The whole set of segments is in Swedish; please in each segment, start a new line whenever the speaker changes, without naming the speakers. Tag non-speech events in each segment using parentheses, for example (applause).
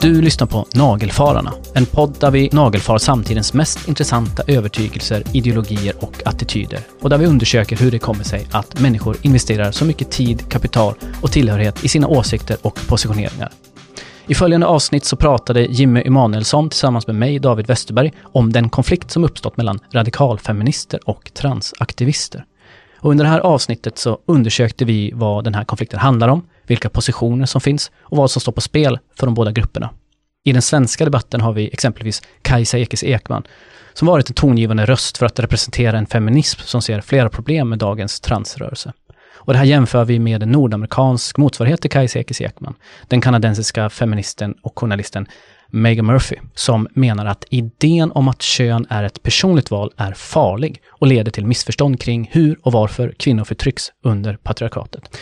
Du lyssnar på Nagelfararna, en podd där vi nagelfar samtidens mest intressanta övertygelser, ideologier och attityder. Och där vi undersöker hur det kommer sig att människor investerar så mycket tid, kapital och tillhörighet i sina åsikter och positioneringar. I följande avsnitt så pratade Jimmy Emanuelsson tillsammans med mig, David Westerberg, om den konflikt som uppstått mellan radikalfeminister och transaktivister. Och under det här avsnittet så undersökte vi vad den här konflikten handlar om, vilka positioner som finns och vad som står på spel för de båda grupperna. I den svenska debatten har vi exempelvis Kajsa Ekis Ekman, som varit en tongivande röst för att representera en feminism som ser flera problem med dagens transrörelse. Och det här jämför vi med en nordamerikansk motsvarighet till Kajsa Ekis Ekman, den kanadensiska feministen och journalisten Megan Murphy, som menar att idén om att kön är ett personligt val är farlig och leder till missförstånd kring hur och varför kvinnor förtrycks under patriarkatet.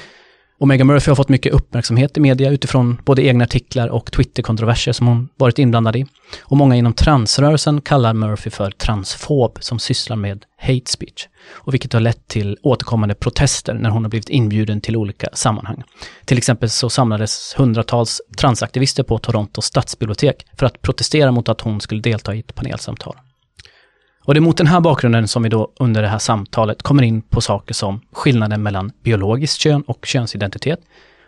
Och Megan Murphy har fått mycket uppmärksamhet i media utifrån både egna artiklar och Twitter-kontroverser som hon varit inblandad i. Och många inom transrörelsen kallar Murphy för transfob som sysslar med hate speech. Och vilket har lett till återkommande protester när hon har blivit inbjuden till olika sammanhang. Till exempel så samlades hundratals transaktivister på Torontos stadsbibliotek för att protestera mot att hon skulle delta i ett panelsamtal. Och det är mot den här bakgrunden som vi då under det här samtalet kommer in på saker som skillnaden mellan biologiskt kön och könsidentitet,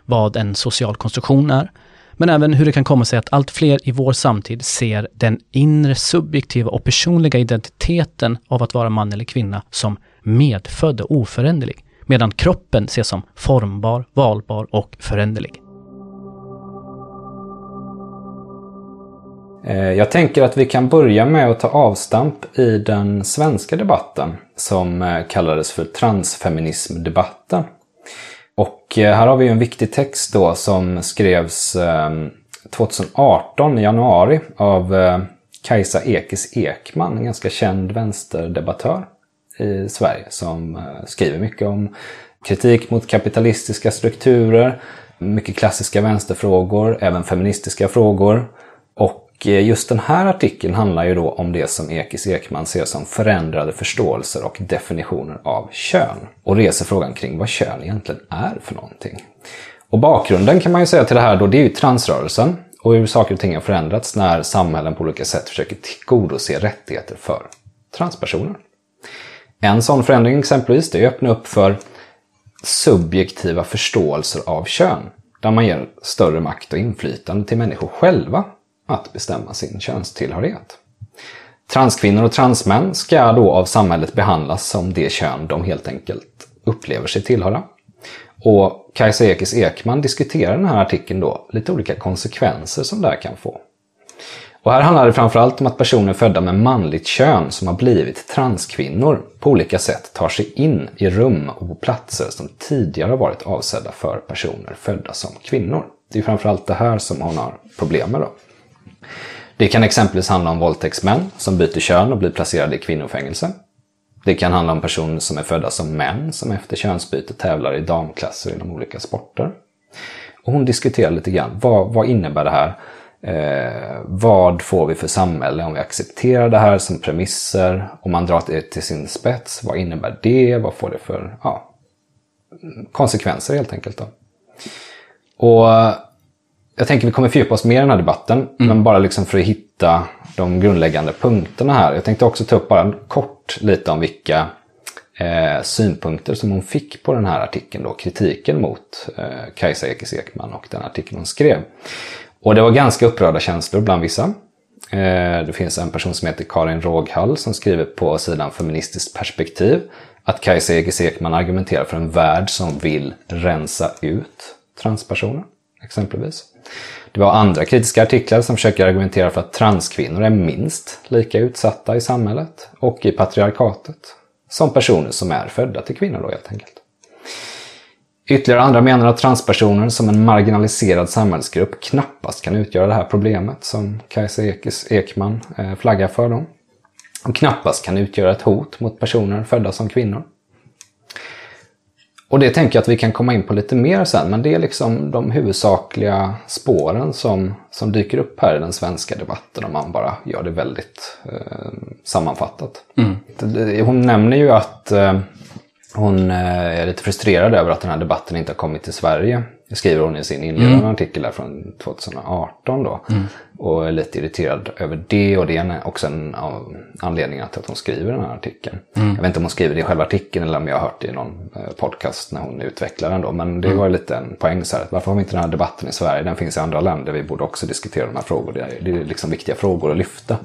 vad en social konstruktion är, men även hur det kan komma sig att allt fler i vår samtid ser den inre subjektiva och personliga identiteten av att vara man eller kvinna som medfödd och oföränderlig, medan kroppen ses som formbar, valbar och föränderlig.
Eh, jag tänker att vi kan börja med att ta avstamp i den svenska debatten som eh, kallades för transfeminismdebatten. Och eh, här har vi en viktig text då som skrevs ehm, 2018 i januari av Kajsa Ekis Ekman, en ganska känd vänsterdebattör i Sverige som skriver mycket om kritik mot kapitalistiska strukturer, mycket klassiska vänsterfrågor, även feministiska frågor. Och eh, just den här artikeln handlar ju då om det som Ekis Ekman ser som förändrade förståelser och definitioner av kön. Och reser frågan kring vad kön egentligen är för någonting. Och bakgrunden kan man ju säga till det här då, det är ju transrörelsen och hur saker och ting har förändrats när samhällen på olika sätt försöker tillgodose rättigheter för transpersoner. En sån förändring exempelvis, det är att öppna upp för subjektiva förståelser av kön. Där man ger större makt och inflytande till människor själva att bestämma sin könstillhörighet. Transkvinnor och transmän ska då av samhället behandlas som det kön de helt enkelt upplever sig tillhöra. Och Kajsa Ekis Ekman diskuterar den här artikeln då lite olika konsekvenser som det här kan få. Och här handlar det framförallt om att personer födda med manligt kön som har blivit transkvinnor på olika sätt tar sig in i rum och på platser som tidigare varit avsedda för personer födda som kvinnor. Det är framförallt det här som hon har problem med. Då. Det kan exempelvis handla om våldtäktsmän som byter kön och blir placerade i kvinnofängelse. Det kan handla om personer som är födda som män som efter könsbyte tävlar i damklasser inom olika sporter. Och hon diskuterar lite grann, vad, vad innebär det här? Eh, vad får vi för samhälle om vi accepterar det här som premisser? Om man drar det till sin spets, vad innebär det? Vad får det för ja, konsekvenser helt enkelt? Då? Och jag tänker vi kommer fördjupa oss mer i den här debatten, mm. men bara liksom för att hitta de grundläggande punkterna här. Jag tänkte också ta upp bara kort lite om vilka eh, synpunkter som hon fick på den här artikeln, då, kritiken mot eh, Kajsa Ekis Ekman och den artikeln hon skrev. Och det var ganska upprörda känslor bland vissa. Eh, det finns en person som heter Karin Råghall som skriver på sidan Feministiskt perspektiv att Kajsa Ekis Ekman argumenterar för en värld som vill rensa ut transpersoner, exempelvis. Det var andra kritiska artiklar som försöker argumentera för att transkvinnor är minst lika utsatta i samhället och i patriarkatet som personer som är födda till kvinnor då helt enkelt. Ytterligare andra menar att transpersoner som en marginaliserad samhällsgrupp knappast kan utgöra det här problemet som Kajsa Ekman eh, flaggar för dem. Och knappast kan utgöra ett hot mot personer födda som kvinnor. Och det tänker jag att vi kan komma in på lite mer sen, men det är liksom de huvudsakliga spåren som, som dyker upp här i den svenska debatten om man bara gör det väldigt eh, sammanfattat. Mm. Hon nämner ju att eh, hon eh, är lite frustrerad över att den här debatten inte har kommit till Sverige. Skriver hon i sin inledande mm. artikel där från 2018 då. Mm. Och är lite irriterad över det och det är också en av anledningarna till att hon skriver den här artikeln. Mm. Jag vet inte om hon skriver det i själva artikeln eller om jag har hört det i någon eh, podcast när hon utvecklar den då. Men det mm. var lite en poäng så här. Varför har vi inte den här debatten i Sverige? Den finns i andra länder. Vi borde också diskutera de här frågorna. Det är liksom viktiga frågor att lyfta.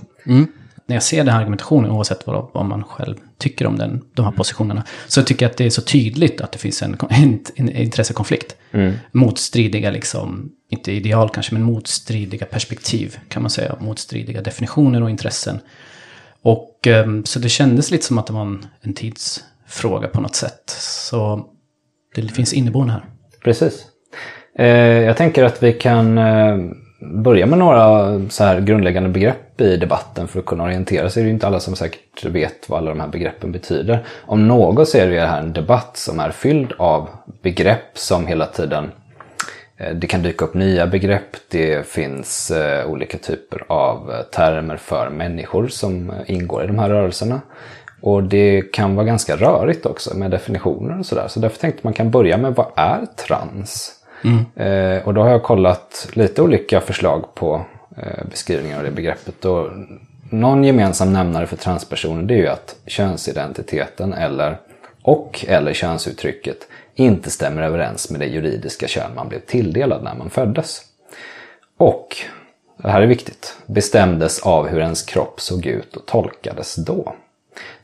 Mm när jag ser den här argumentationen, oavsett vad, vad man själv tycker om den, de här positionerna, så tycker jag att det är så tydligt att det finns en, (laughs) en, en intressekonflikt. Mm. Motstridiga, liksom, inte ideal kanske, men motstridiga perspektiv kan man säga. Motstridiga definitioner och intressen. Och um, så det kändes lite som att det var en, en tidsfråga på något sätt. Så det finns inneboende här.
Precis. Eh, jag tänker att vi kan eh börja med några så här grundläggande begrepp i debatten för att kunna orientera sig. Det är inte alla som säkert vet vad alla de här begreppen betyder. Om något så är det här en debatt som är fylld av begrepp som hela tiden eh, det kan dyka upp nya begrepp, det finns eh, olika typer av eh, termer för människor som ingår i de här rörelserna. Och det kan vara ganska rörigt också med definitioner och sådär. Så därför tänkte man kan börja med vad är trans? Mm. Och då har jag kollat lite olika förslag på beskrivningar av det begreppet. Och någon gemensam nämnare för transpersoner det är ju att könsidentiteten eller, och eller könsuttrycket inte stämmer överens med det juridiska kön man blev tilldelad när man föddes. Och, det här är viktigt, bestämdes av hur ens kropp såg ut och tolkades då.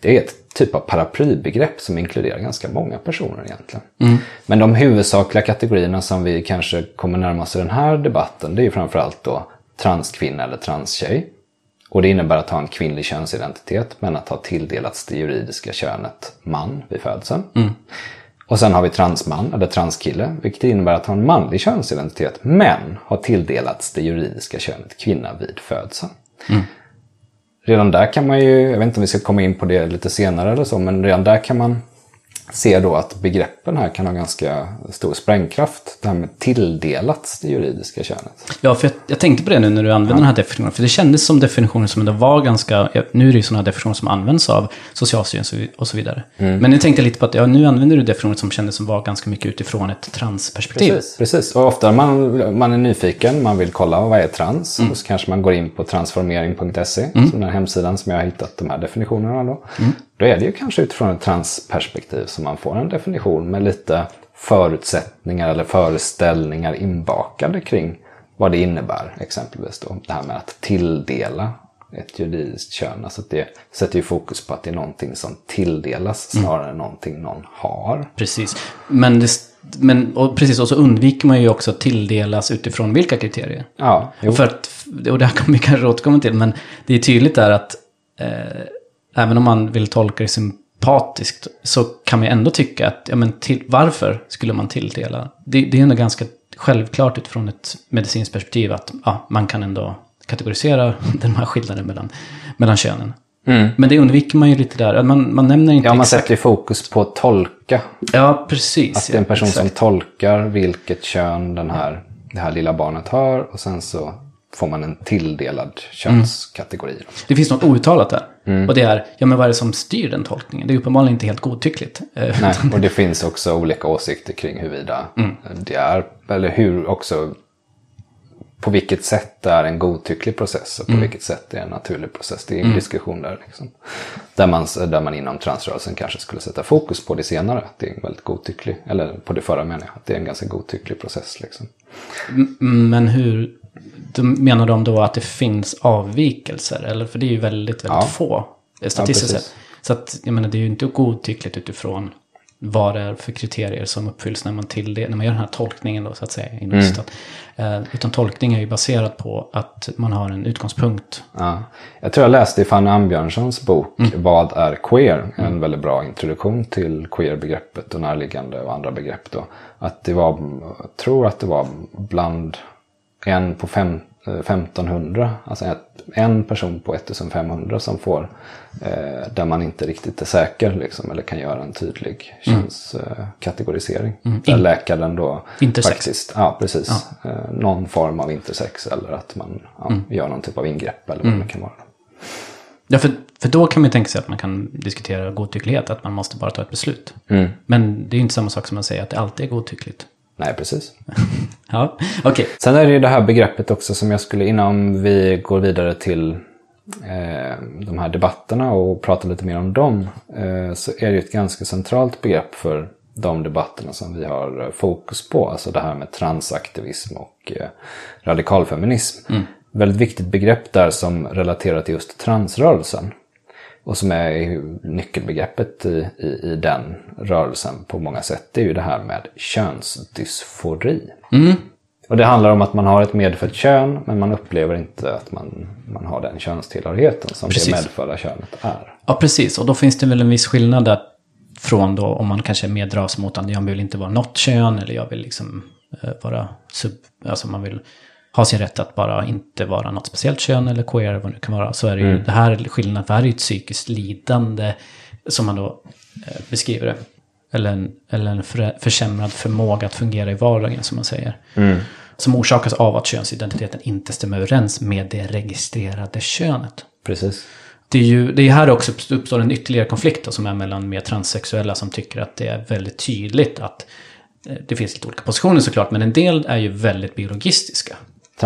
Det är ett typ av paraplybegrepp som inkluderar ganska många personer egentligen. Mm. Men de huvudsakliga kategorierna som vi kanske kommer närma oss i den här debatten det är ju framförallt då transkvinna eller transtjej. Och det innebär att ha en kvinnlig könsidentitet men att ha tilldelats det juridiska könet man vid födseln. Mm. Och sen har vi transman eller transkille, vilket innebär att ha en manlig könsidentitet men har tilldelats det juridiska könet kvinna vid födseln. Mm redan där kan man ju, jag vet inte om vi ska komma in på det lite senare eller så, men redan där kan man se då att begreppen här kan ha ganska stor sprängkraft. Det här med tilldelats det juridiska könet.
Ja, för jag, jag tänkte på det nu när du använde ja. den här definitionen. För det kändes som definitioner som ändå var ganska, nu är det ju sådana definitioner som används av Socialstyrelsen och så vidare. Mm. Men nu tänkte jag lite på att ja, nu använder du definitioner som kändes som var ganska mycket utifrån ett transperspektiv.
Precis, precis. och ofta man, man är nyfiken, man vill kolla vad är trans. Mm. Och så kanske man går in på transformering.se, mm. som den hemsidan som jag har hittat de här definitionerna då. Mm. Då är det ju kanske utifrån ett transperspektiv som man får en definition med lite förutsättningar eller föreställningar inbakade kring vad det innebär. Exempelvis då det här med att tilldela ett juridiskt kön. Alltså det sätter ju fokus på att det är någonting som tilldelas mm. snarare mm. än någonting någon har.
Precis. Men, det, men och precis, och så undviker man ju också att tilldelas utifrån vilka kriterier.
Ja,
jo. För att, och det här kommer vi kanske återkomma till, men det är tydligt där att eh, även om man vill tolka det sympatiskt så kan man ändå tycka att, ja men till, varför skulle man tilldela? Det, det är ändå ganska självklart utifrån ett medicinskt perspektiv att ja, man kan ändå kategorisera (laughs) den här skillnaden mellan, mellan könen. Mm. Men det undviker man ju lite där. Man, man nämner inte
Ja, man exakt... sätter ju fokus på att tolka.
Ja, precis.
Att det är en person exakt. som tolkar vilket kön den här, det här lilla barnet har. Och sen så får man en tilldelad könskategori. Mm.
Det finns något outtalat där. Mm. Och det är, ja men vad är det som styr den tolkningen? Det är uppenbarligen inte helt godtyckligt.
Eh, Nej, och det finns också olika åsikter kring huruvida mm. det är, eller hur också, på vilket sätt det är en godtycklig process och på mm. vilket sätt det är en naturlig process. Det är en mm. diskussion där. Liksom. Där, man, där man inom transrörelsen kanske skulle sätta fokus på det senare. Att det är en väldigt godtycklig, eller på det förra menar jag, att det är en ganska godtycklig process. Liksom.
Men hur menar de då att det finns avvikelser? Eller för det är ju väldigt, väldigt ja. få statistiskt ja, sett. Så att, jag menar, det är ju inte godtyckligt utifrån vad det är för kriterier som uppfylls när man, till det, när man gör den här tolkningen då så att säga. Mm. Uh, utan tolkning är ju baserat på att man har en utgångspunkt.
Ja. Jag tror jag läste i Fanny Ambjörnssons bok mm. Vad är queer? En mm. väldigt bra introduktion till queer-begreppet och närliggande och andra begrepp. Då. Att det var, jag tror att det var bland en på fem, 1500, eh, alltså en person på 1500 som får eh, där man inte riktigt är säker liksom, eller kan göra en tydlig mm. könskategorisering. Mm. Där läkaren då
intersex.
faktiskt, ja precis, ja. Eh, någon form av intersex eller att man ja, mm. gör någon typ av ingrepp eller vad mm. det kan vara.
Ja, för, för då kan man ju tänka sig att man kan diskutera godtycklighet, att man måste bara ta ett beslut.
Mm.
Men det är ju inte samma sak som att säga att det alltid är godtyckligt.
Nej, precis. (laughs)
Ja, okej.
Sen är det ju det här begreppet också som jag skulle, innan vi går vidare till eh, de här debatterna och pratar lite mer om dem, eh, så är det ju ett ganska centralt begrepp för de debatterna som vi har eh, fokus på. Alltså det här med transaktivism och radikalfeminism. Väldigt viktigt begrepp där som relaterar till just transrörelsen. Och som är nyckelbegreppet i, i, i den rörelsen på många sätt. Det är ju det här med könsdysfori. Och det handlar om att man har ett medfött kön men man upplever inte att man, man har den könstillhörigheten som
Precis.
det medfödda könet är.
Ja, precis. Och då finns det väl en viss skillnad där från då om man kanske är mer rasmotande. Jag vill inte vara något kön eller jag vill liksom eh, vara sub... Alltså man vill ha sin rätt att bara inte vara något speciellt kön eller queer vad det nu kan vara. Så är det ju, det här är skillnaden, för här är ju ett psykiskt lidande som man då eh, beskriver det. Eller en, eller en för, försämrad förmåga att fungera i vardagen som man säger. Som orsakas av att könsidentiteten inte stämmer överens med det registrerade könet.
Precis.
Det är ju det är här också uppstår en ytterligare konflikt då, som är mellan mer transsexuella som tycker att det är väldigt tydligt att eh, det finns lite olika positioner såklart, men en del är ju väldigt biologistiska.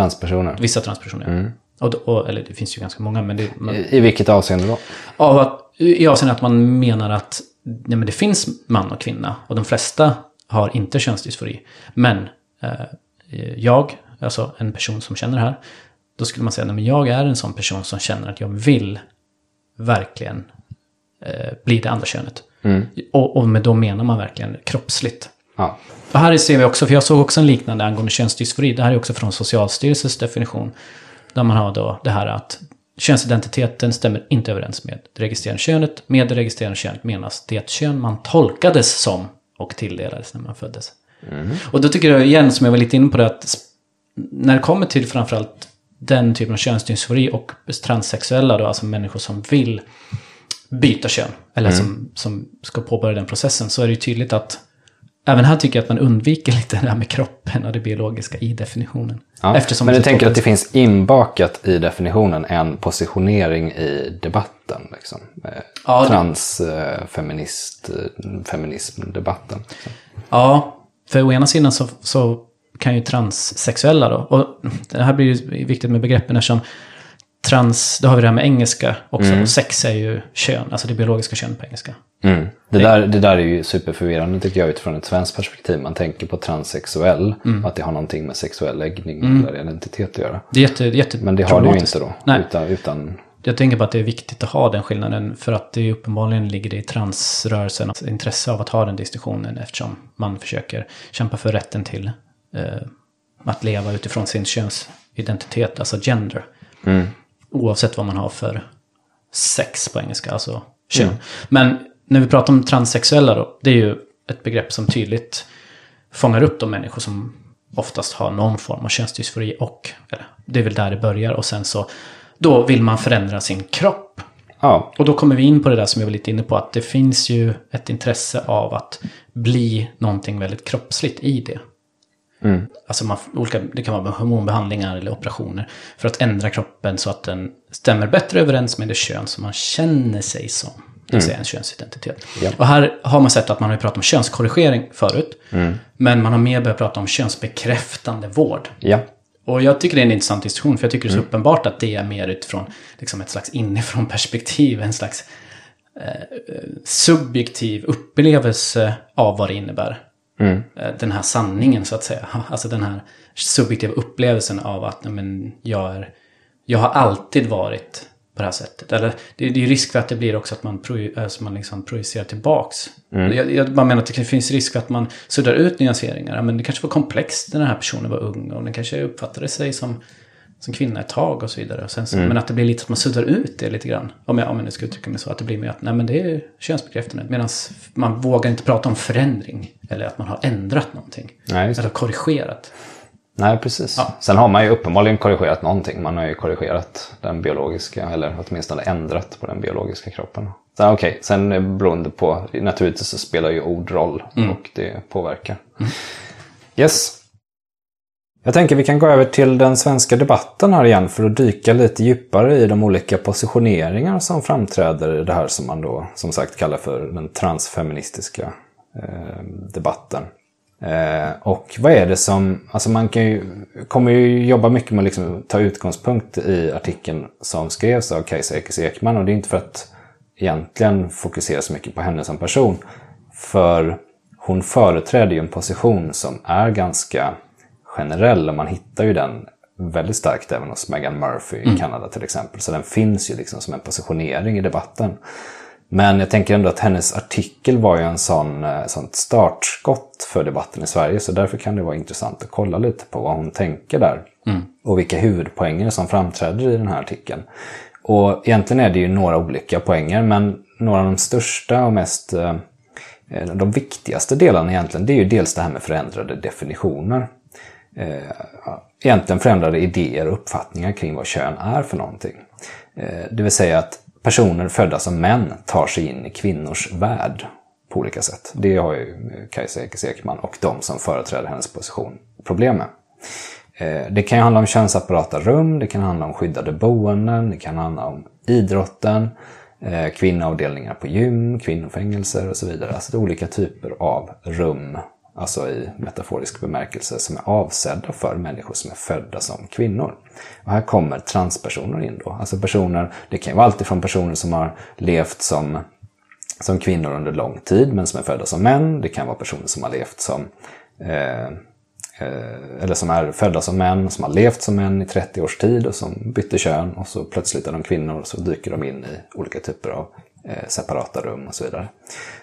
Transpersoner.
Vissa transpersoner. Och, då- och, eller det finns ju ganska många, men det, man,
I, I vilket avseende då?
av att, i avseende att man menar att nej, men det finns man och kvinna och de flesta har inte könsdysfori. Men eh, jag, alltså en person som känner det här, då skulle man säga nej, men jag är en sån person som känner att jag vill verkligen eh, bli det andra könet. Och, och med då menar man verkligen kroppsligt.
Ja.
Och här ser vi också, för jag såg också en liknande angående könsdysfori. Det här är också från Socialstyrelsens definition. Där man har då det här att könsidentiteten stämmer inte överens med det registrerade könet. Med det registrerade könet menas det kön man tolkades som och tilldelades när man föddes. Och då tycker jag igen, som jag var lite inne på det, att när det kommer till framförallt den typen av könsdysfori och transsexuella då, alltså människor som vill byta kön, eller som, som ska påbörja den processen, så är det ju tydligt att även här tycker jag att man undviker (laughs) lite det här med kroppen och det biologiska i definitionen.
Ja.
Eftersom
Men du tänker att det finsk inbakat i definitionen en positionering i debatten? Liksom. Eh,
Ja,
Transfeminist, feminismdebatten. Liksom.
Ja, för å ena sidan så, så kan ju transsexuella då, och det här blir ju viktigt med begreppen eftersom trans, då har vi det här med engelska också, och sex är ju kön, alltså det biologiska könet på engelska.
Mm. Det, där, det där är ju superförvirrande tycker jag utifrån ett svenskt perspektiv. Man tänker på transsexuell
Mm.
att det har någonting med sexuell läggning eller identitet att göra.
Det är jätte, jätte
Men det har det ju inte då.
Nej.
Utan, utan,
Jag tänker på att det är viktigt att ha den skillnaden för att det uppenbarligen ligger i transrörelsens intresse av att ha den distinktionen eftersom man försöker kämpa för rätten till eh, att leva utifrån sin könsidentitet, alltså gender. Oavsett vad man har för sex på engelska, alltså kön. Men när vi pratar om transsexuella då, det är ju ett begrepp som tydligt fångar upp de människor som oftast har någon form av könsdysfori och, eller, det är väl där det börjar och sen så, då vill man förändra sin kropp.
ja,
Och då kommer vi in på det där som jag var lite inne på, att det finns ju ett intresse av att bli någonting väldigt kroppsligt i det. Alltså man, olika, det kan vara hormonbehandlingar eller operationer för att ändra kroppen så att den stämmer bättre överens med det kön som man känner sig som. Det vill säga en könsidentitet.
Ja.
Och här har man sett att man har pratat om könskorrigering förut. Men man har mer börjat prata om könsbekräftande vård.
ja.
Och jag tycker det är en intressant diskussion, för jag tycker det är så uppenbart att det är mer utifrån liksom ett slags inifrån (laughs) perspektiv, en slags eh, subjektiv upplevelse av vad det innebär. Eh, Den här sanningen så att säga. (laughs) Alltså den här subjektiva upplevelsen av att men, jag, är, jag har alltid varit på det här sättet. Eller det, det är risk för att det blir också att man, alltså man liksom projicerar tillbaks. Jag, jag bara menar att det finns risk för att man suddar ut nyanseringar. Men det kanske var komplext när den här personen var ung och den kanske uppfattade sig som, som kvinna ett tag och så vidare. Och sen så, Men att det blir lite att man suddar ut det lite grann. Om jag, om jag nu ska uttrycka mig så. Att det blir mer att nej, men det är könsbekräftande. Medan man vågar inte prata om förändring. Eller att man har ändrat någonting.
Nej.
Eller korrigerat.
Nej, precis. Sen har man ju uppenbarligen korrigerat någonting. Man har ju korrigerat den biologiska, eller åtminstone ändrat på den biologiska kroppen. Sen, sen eh, beroende på, naturligtvis så spelar ju ord roll och det påverkar. Yes. Jag tänker vi kan gå över till den svenska debatten här igen för att dyka lite djupare i de olika positioneringar som framträder i det här som man då som sagt kallar för den transfeministiska eh, debatten. Eh, och vad är det som, alltså man kan ju, kommer ju jobba mycket med att liksom ta utgångspunkt i artikeln som skrevs av Kajsa Ekis Ekman och det är inte för att egentligen fokusera så mycket på henne som person. För hon företräder ju en position som är ganska generell och man hittar ju den väldigt starkt även hos Meghan Murphy i mm. Kanada till exempel. Så den finns ju liksom som en positionering i debatten. Men jag tänker ändå att hennes artikel var ju en sån, eh, sånt startskott för debatten i Sverige. Så därför kan det vara intressant att kolla lite på vad hon tänker där. Mm. Och vilka huvudpoänger som framträder i den här artikeln. Och egentligen är det ju några olika poänger, men några av de största och mest eh, de viktigaste delarna egentligen, det är ju dels det här med förändrade definitioner. Eh, egentligen förändrade idéer och uppfattningar kring vad kön är för någonting. Eh, det vill säga att personer födda som män tar sig in i kvinnors värld på olika sätt. Det har ju eh, Kajsa Ekis Ekman och de som företräder hennes position problem med. Eh, det kan ju handla om könsapparata rum, det kan handla om skyddade boenden, det kan handla om idrotten, kvinnoavdelningar på gym, kvinnofängelser och så vidare. Alltså det är olika typer av rum alltså i metaforisk bemärkelse, som är avsedda för människor som är födda som kvinnor. Och här kommer transpersoner in då. Alltså personer, det kan ju vara alltifrån personer som har levt som, som kvinnor under lång tid men som är födda som män. Det kan vara personer som har levt som eh, eh eller som är födda som män, som har levt som män i 30 års tid och som bytte kön och så plötsligt är de kvinnor och så dyker de in i olika typer av separata rum och så vidare.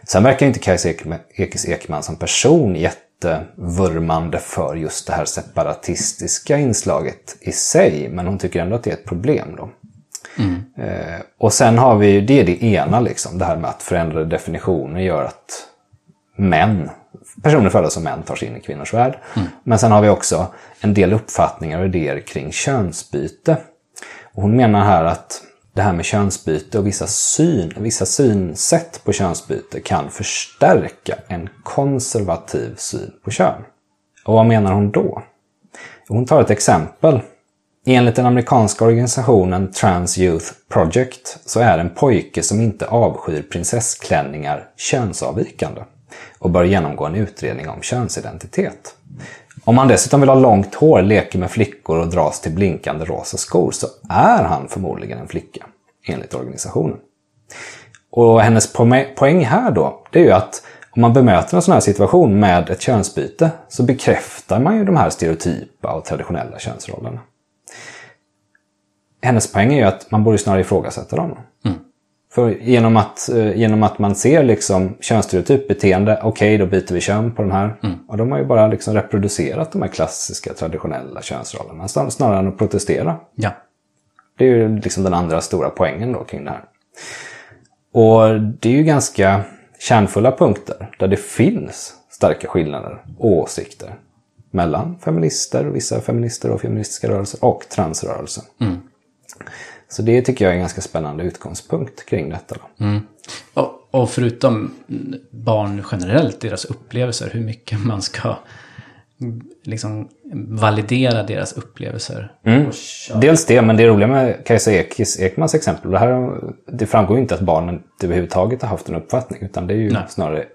Sen verkar inte Kajsa Ekis Ekman som person jättevurmande för just det här separatistiska inslaget i sig, men hon tycker ändå att det är ett problem. då. Mm. Eh, och sen har vi, det är det ena, liksom, det här med att förändrade definitioner gör att män, personer födda som män tar sig in i kvinnors värld. Mm. Men sen har vi också en del uppfattningar och idéer kring könsbyte. Och hon menar här att det här med könsbyte och vissa, syn, vissa synsätt på könsbyte kan förstärka en konservativ syn på kön. Och vad menar hon då? Hon tar ett exempel. Enligt den amerikanska organisationen Trans Youth Project så är en pojke som inte avskyr prinsessklänningar könsavvikande och bör genomgå en utredning om könsidentitet. Om han dessutom vill ha långt hår, leker med flickor och dras till blinkande rosa skor så är han förmodligen en flicka, enligt organisationen. Och hennes poäng här då, det är ju att om man bemöter en sån här situation med ett könsbyte så bekräftar man ju de här stereotypa och traditionella könsrollerna. Hennes poäng är ju att man borde snarare ifrågasätta dem. Mm. För genom att, eh, genom att man ser liksom könsstereotypt beteende, okej okay, då byter vi kön på den här. Mm. Och de har ju bara liksom reproducerat de här klassiska traditionella könsrollerna snarare än att protestera.
Ja.
Det är ju liksom den andra stora poängen då kring det här. Och det är ju ganska kärnfulla punkter där det finns starka skillnader och åsikter mellan feminister, vissa feminister och feministiska rörelser och transrörelsen. Mm. Så det tycker jag är en ganska spännande utgångspunkt kring detta.
Mm. Och, och, förutom barn generellt, deras upplevelser, hur mycket man ska liksom validera deras upplevelser.
Mm. Dels det, men det roliga med Kajsa Ekis, Ekmans exempel, det, här, det framgår inte att barnen överhuvudtaget har haft en uppfattning, utan det är ju Nej. snarare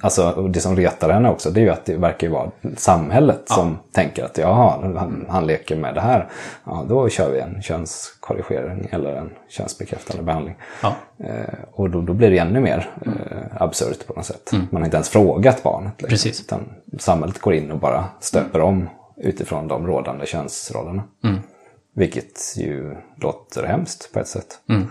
Alltså det som retar henne också, det är ju att det verkar vara samhället ja. som tänker att jaha, han, han leker med det här. Ja, då kör vi en könskorrigering eller en könsbekräftande behandling. Ja. Eh, och då, då, blir det ännu mer eh, absurt på något sätt. Mm. Man har inte ens frågat barnet. Liksom,
Precis.
Utan samhället går in och bara stöper om utifrån de rådande könsrollerna. Mm. Vilket ju låter hemskt på ett sätt. Mm.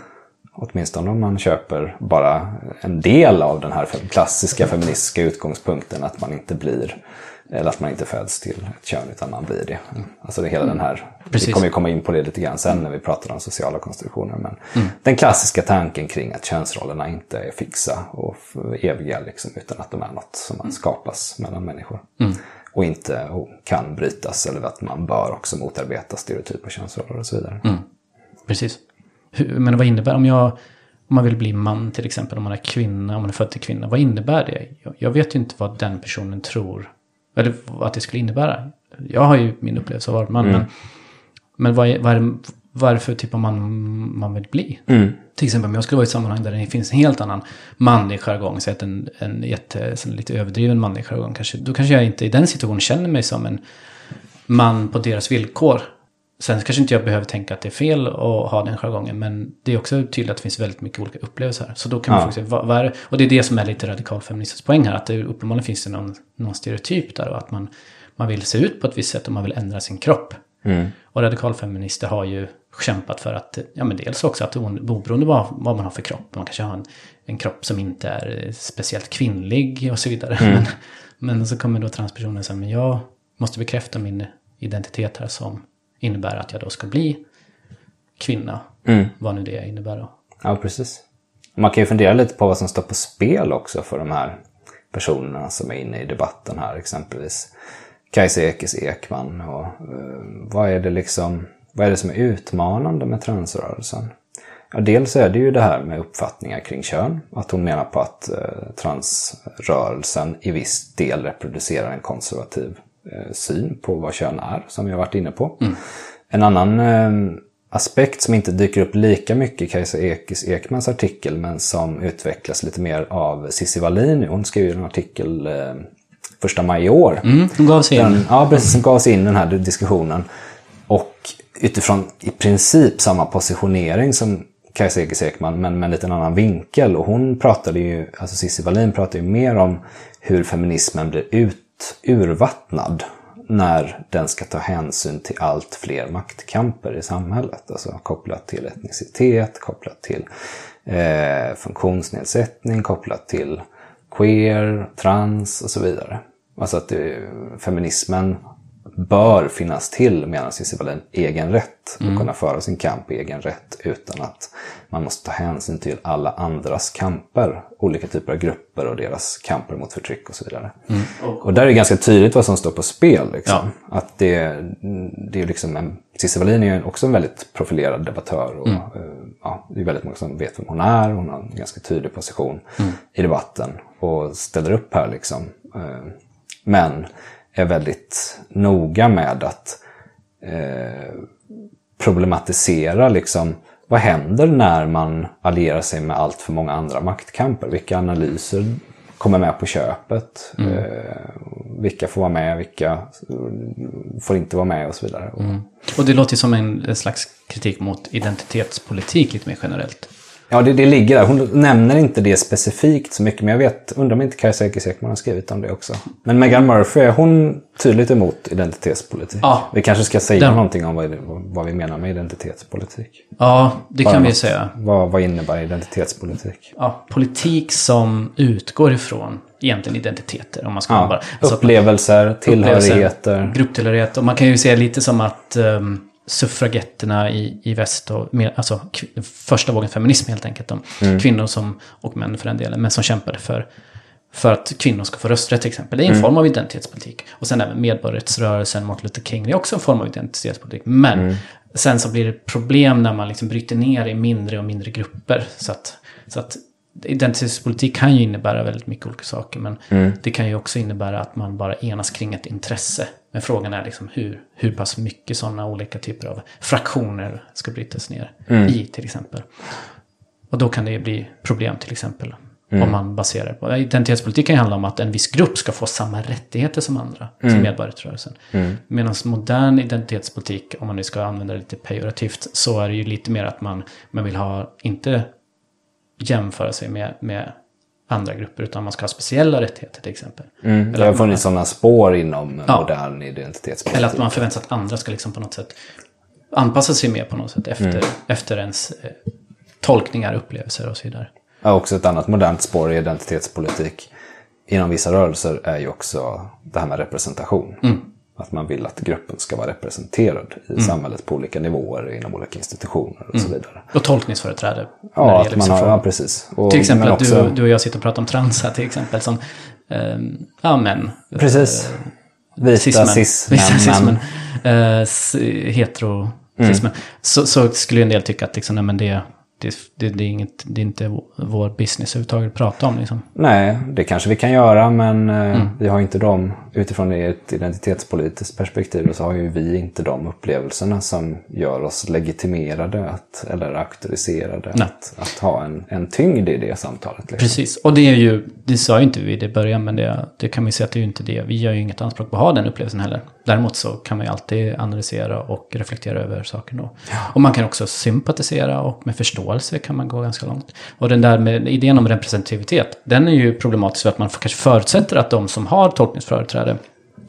Åtminstone om man köper bara en del av den här klassiska feministiska utgångspunkten att man inte blir eller att man inte föds till ett kön utan man blir det. Alltså det hela den här, Precis. vi kommer ju komma in på det lite grann sen när vi pratar om sociala konstruktioner. Men mm. den klassiska tanken kring att könsrollerna inte är fixa och eviga liksom, utan att de är något som man skapas mellan människor. Mm. Och inte och kan brytas eller att man bör också motarbeta stereotypa könsroller och så vidare.
Mm. Precis men vad innebär om jag om man vill bli man till exempel, om man är kvinna, om man är född till kvinna. Vad innebär det? Jag, vet ju inte vad den personen tror. Eller att det skulle innebära. jag har ju min upplevelse av att vara man.
Mm.
Men, men vad är, vad är, det- varför typ av man man vill bli?
Mm.
Till exempel om jag skulle vara i ett sammanhang där det finns en helt annan manlig jargong, så att en, en jätte, så lite överdriven manlig jargong kanske, då kanske jag inte i den situationen känner mig som en man på deras villkor. Sen kanske inte jag behöver tänka att det är fel att ha den jargongen, men det är också tydligt att det finns väldigt mycket olika upplevelser här. Så då kan man
Ja.
sig, vad, vad det? Och det är det som är lite radikalfeministiskt poäng här, att det uppenbarligen finns det någon, någon stereotyp där och att man, man vill se ut på ett visst sätt och man vill ändra sin kropp.
Mm.
Och radikalfeminister har ju kämpat för att, ja men dels också att oberoende vad, vad man har för kropp, man kanske har en, en kropp som inte är speciellt kvinnlig och så vidare. Men, men så kommer då transpersonen säga, men jag måste bekräfta min identitet här som innebär att jag då ska bli kvinna.
Mm.
Vad nu det innebär då.
Ja, precis. Man kan ju fundera lite på vad som står på spel också för de här personerna som är inne i debatten här. Exempelvis Kajsa Ekis Ekman. Och, eh, vad, är det liksom, vad är det som är utmanande med transrörelsen? Ja, dels är det ju det här med uppfattningar kring kön. Att hon menar på att eh, transrörelsen i viss del reproducerar en konservativ syn på vad kön är, som vi har varit inne på. En annan eh, aspekt som inte dyker upp lika mycket i Kajsa Ekis Ekmans artikel, men som utvecklas lite mer av Cissi Wallin. Hon skrev ju en artikel eh, första maj i år.
Mm, de gav sig in.
Den, ja, precis. Som gav sig in i den här diskussionen. Och utifrån i princip samma positionering som Kajsa Ekis Ekman, men med en liten annan vinkel. Och hon pratade ju, alltså Cissi Wallin pratade ju mer om hur feminismen blir ut, urvattnad när den ska ta hänsyn till allt fler maktkamper i samhället. Alltså kopplat till etnicitet, kopplat till eh, funktionsnedsättning, kopplat till queer, trans och så vidare. Alltså att det, feminismen bör finnas till, menar Cissi egen rätt. Och kunna föra sin kamp i egen rätt utan att man måste ta hänsyn till alla andras kamper. Olika typer av grupper och deras kamper mot förtryck och så vidare. Och där är det ganska tydligt vad som står på spel. Liksom. Att det, det är liksom en, Cissi Wallin är ju också en väldigt profilerad debattör. Och, eh, ja, det är väldigt många som vet vem hon är. Hon har en ganska tydlig position i debatten och ställer upp här. Liksom. Eh, Men är väldigt noga med att eh, problematisera liksom, vad händer när man allierar sig med allt för många andra maktkamper? Vilka analyser kommer med på köpet? Eh, vilka får vara med, vilka får inte vara med och så vidare. Och,
Och det låter ju som en, en slags kritik mot identitetspolitik lite mer generellt.
Ja, det, det ligger där. Hon nämner inte det specifikt så mycket, men jag vet, undrar om inte Kajsa Ekis Ekman har skrivit om det också. Men Meghan Murphy, är hon tydligt emot identitetspolitik?
Ja.
Vi kanske ska säga
Den-
någonting om vad, vad vi menar med identitetspolitik.
Ja, det
Bara
kan vi
något.
säga.
Vad, vad innebär identitetspolitik?
Ja, politik som utgår ifrån egentligen identiteter. Om man ska
Ja.
bara... alltså
Upplevelser, tillhörigheter.
Grupptillhörighet. Och man kan ju säga lite som att um, suffragetterna i, i väst, och, mer, alltså första vågen feminism helt enkelt. De,
Mm.
Kvinnor som, och män för den delen, men som kämpade för, för att kvinnor ska få rösträtt till exempel. Det är
Mm.
en form av identitetspolitik. Och sen även medborgarrättsrörelsen mot Luther King, det är också en form av identitetspolitik. Men
Mm.
sen så blir det problem när man liksom bryter ner i mindre och mindre grupper. Så att, så att identitetspolitik kan ju innebära väldigt mycket olika saker. Men
Mm.
det kan ju också innebära att man bara enas kring ett intresse. Men frågan är liksom hur, hur pass mycket sådana olika typer av fraktioner ska brytas ner
Mm.
i till exempel. Och då kan det bli problem till exempel.
Mm.
Om man baserar på... Identitetspolitik kan ju handla om att en viss grupp ska få samma rättigheter som andra.
Mm.
Som medborgarrörelsen. Medan modern identitetspolitik, om man nu ska använda det lite pejorativt, så är det ju lite mer att man, man vill ha, inte jämföra sig med, med andra grupper, utan man ska ha speciella rättigheter till exempel.
Mm. Det har funnits sådana spår inom
Ja.
modern identitetspolitik.
Eller att man förväntar sig att andra ska liksom på något sätt anpassa sig mer på något sätt efter, efter ens eh, tolkningar, upplevelser och så vidare.
Ja, också ett annat modernt spår i identitetspolitik inom vissa rörelser är ju också det här med representation.
Mm.
Att man vill att gruppen ska vara representerad i samhället på olika nivåer, inom olika institutioner och så vidare.
Och tolkningsföreträde.
Ja, att man har,
frågor.
ja precis. Och,
Till exempel att
också-
du, du och jag sitter och pratar om trans här till exempel. Som, ehm, ja men.
Precis. Vita
Cismen.
cis
Eh, s- heterocismen. Så, så skulle en del tycka att liksom, nej, men det, det, det, det, är inget, det är inte vår business överhuvudtaget att prata om. Liksom.
Nej, det kanske vi kan göra men eh,
Mm.
vi har inte de utifrån ett identitetspolitiskt perspektiv så har ju vi inte de upplevelserna som gör oss legitimerade att, eller auktoriserade att, att, ha en, en tyngd i det samtalet.
Liksom. Precis, och det är ju, det sa ju inte vi i början, men det, det kan vi säga att det är ju inte det. Vi gör ju inget anspråk på att ha den upplevelsen heller. Däremot så kan man ju alltid analysera och reflektera över saker då. Ja. Och man kan också sympatisera och med förståelse kan man gå ganska långt. Och den där med idén om representativitet, den är ju problematisk för att man kanske förutsätter att de som har tolkningsföreträde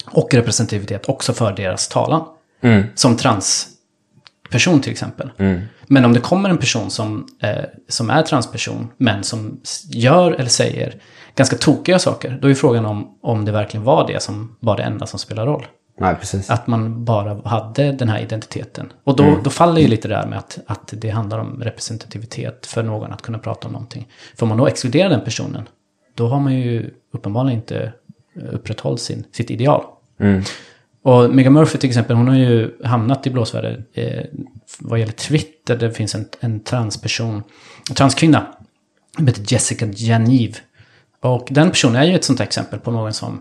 och representativitet också för deras talan. Mm. Som transperson till exempel. Mm. Men om det kommer en person som, eh, som är transperson, men som gör eller säger ganska tokiga saker, då är frågan om, om det verkligen var det som var det enda som spelar roll.
Nej.
Att man bara hade den här identiteten. Och då, mm. då faller ju lite det där med att, att det handlar om representativitet för någon att kunna prata om någonting. För om man då exkluderar den personen, då har man ju uppenbarligen inte upprätthållit sin, sitt ideal. Mm. Och Megan Murphy till exempel, hon har ju hamnat i blåsväder eh, vad gäller Twitter. Det finns en, en transperson, en transkvinna, som heter Jessica Janiv. Och den personen är ju ett sånt exempel på någon som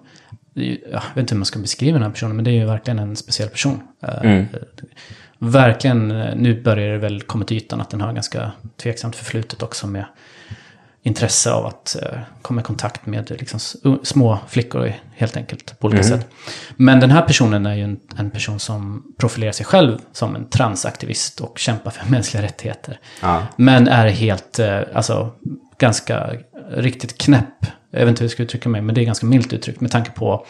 jag vet inte hur man ska beskriva den här personen, men det är ju verkligen en speciell person. Eh, mm. Verkligen, eh, nu börjar det väl komma till ytan att den har ganska tveksamt förflutet också med intresse av att uh, komma i kontakt med liksom, små flickor helt enkelt på olika mm. sätt. Men den här personen är ju en, en, person som profilerar sig själv som en transaktivist och kämpar för (laughs) mänskliga rättigheter. Ja. Men är helt, uh, alltså ganska riktigt knäpp jag vet inte hur jag ska uttrycka mig, men det är ganska milt uttryckt med tanke på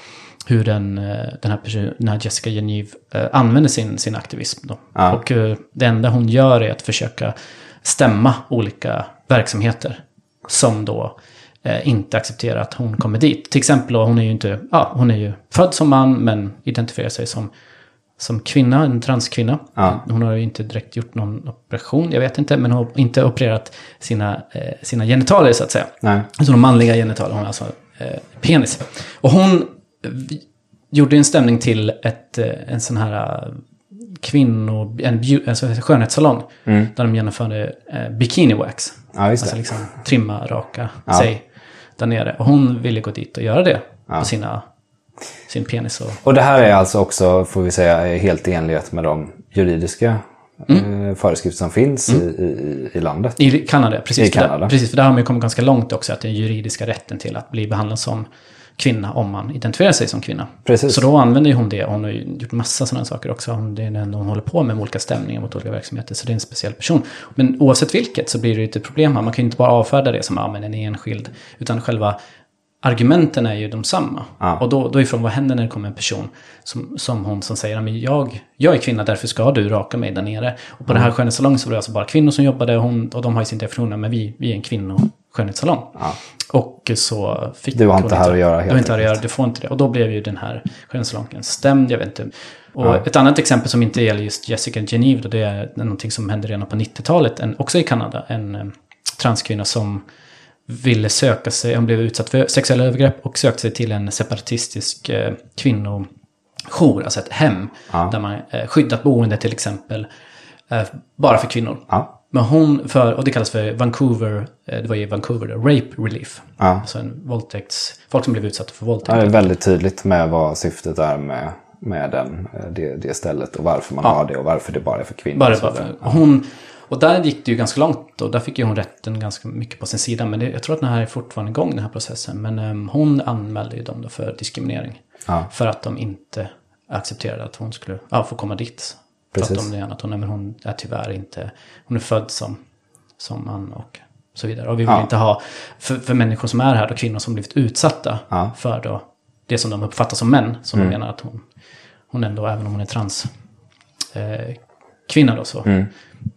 hur den, eh, den här, personen, den här Jessica Geniv eh, använder sin, sin aktivism. Då. Ja. Och eh, det enda hon gör är att försöka stämma olika verksamheter som då eh, inte accepterar att hon kommer dit. Till exempel, då, hon är ju inte, ja, hon är ju född som man men identifierar sig som som kvinna, en transkvinna. Ja. Hon har ju inte direkt gjort någon operation, jag vet inte, men hon har inte opererat sina, eh, sina genitalier så att säga. Nej. Alltså de manliga genitalier, hon har alltså eh, penis. Och hon gjorde en stämning till ett, eh, en sån här eh, kvinno, en alltså skönhetssalong. Mm. Där de genomförde eh, bikini wax. Ja, alltså liksom trimma, raka ja. sig där nere. Och hon ville gå dit och göra det ja. på sina sin penis. Och,
och det här är alltså också, får vi säga, helt i enlighet med de juridiska mm. Eh, föreskrifter som finns mm. i, i, i, landet.
I Kanada, precis. I Kanada. För där, precis, för där har man ju kommit ganska långt också, att den juridiska rätten till att bli behandlad som kvinna om man identifierar sig som kvinna. Precis. Så då använder hon det. Hon har ju gjort massa sådana saker också. Det är den hon håller på med, med olika stämningar mot olika verksamheter. Så det är en speciell person. Men oavsett vilket så blir det ju ett problem här. Man kan ju inte bara avfärda det som ja, men en enskild. Utan själva argumenten är ju de samma. Ja. Och då, då är frågan, vad händer när det kommer en person som, som hon som säger, men jag, jag är kvinna, därför ska du raka mig där nere. Och på mm. den här skönhetssalongen så var det alltså bara kvinnor som jobbade och, hon, och de har ju sin definition, men vi, vi är en kvinnoskönhetssalong. Ja. Och så fick
Du inte här att göra
Du har inte här att göra, du får inte det. Och då blev ju den här skönhetssalongen stämd, jag vet inte. Och ja. ett annat exempel som inte gäller just Jessica Geneve, det är någonting som hände redan på 90-talet, också i Kanada. En eh, transkvinna som ville söka sig, hon blev utsatt för sexuella övergrepp och sökte sig till en separatistisk eh, kvinnojour, alltså ett hem. Ja. Där man eh, skyddat boende till exempel, eh, bara för kvinnor. Ja. Men hon, för, och det kallas för Vancouver, eh, det var i Vancouver, Rape Relief. Ja. Alltså en våldtäkts, folk som blev utsatta för våldtäkt. Ja,
det är väldigt tydligt med vad syftet är med, med den, eh, det, det stället och varför man har det och varför det bara är för kvinnor.
Bara, bara för, hon, och där gick det ju ganska långt och där fick ju hon rätten ganska mycket på sin sida. Men det, jag tror att den här är fortfarande igång den här processen. Men um, hon anmälde ju dem då för diskriminering. Ja. För att de inte accepterade att hon skulle ja, få komma dit. Precis. För att de menade att hon, nej, men hon är tyvärr inte, hon är född som, som man och så vidare. Och vi vill ja. inte ha, för, för människor som är här då, kvinnor som blivit utsatta ja. för då det som de uppfattar som män. Som mm. de menar att hon, hon ändå, även om hon är trans, eh, kvinna då så. Mm.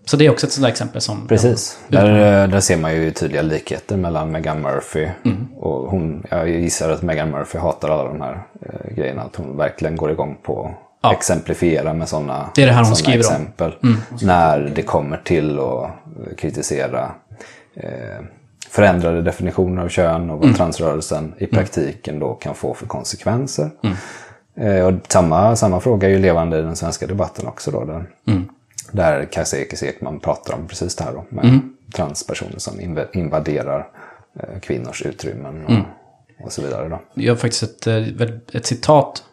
Så det är också ett sådant exempel som...
Precis. Där, där ser man ju tydliga likheter mellan Megan Murphy mm. och hon. Jag gissar att Megan Murphy hatar alla de här eh, grejerna. Att hon verkligen går igång på ja. exemplifiera med sådana
det är det här hon skriver exempel.
Mm. När det kommer till att kritisera eh, förändrade definitioner av kön och vad mm. transrörelsen i praktiken då kan få för konsekvenser. Mm. Eh, och samma, samma fråga är ju levande i den svenska debatten också. Då, där, mm. där Kajsa Ekis Ekman pratar om precis det här då, med mm. transpersoner som invaderar eh, kvinnors utrymmen och, mm. och så vidare. Då.
Jag har faktiskt ett, eh, ett citat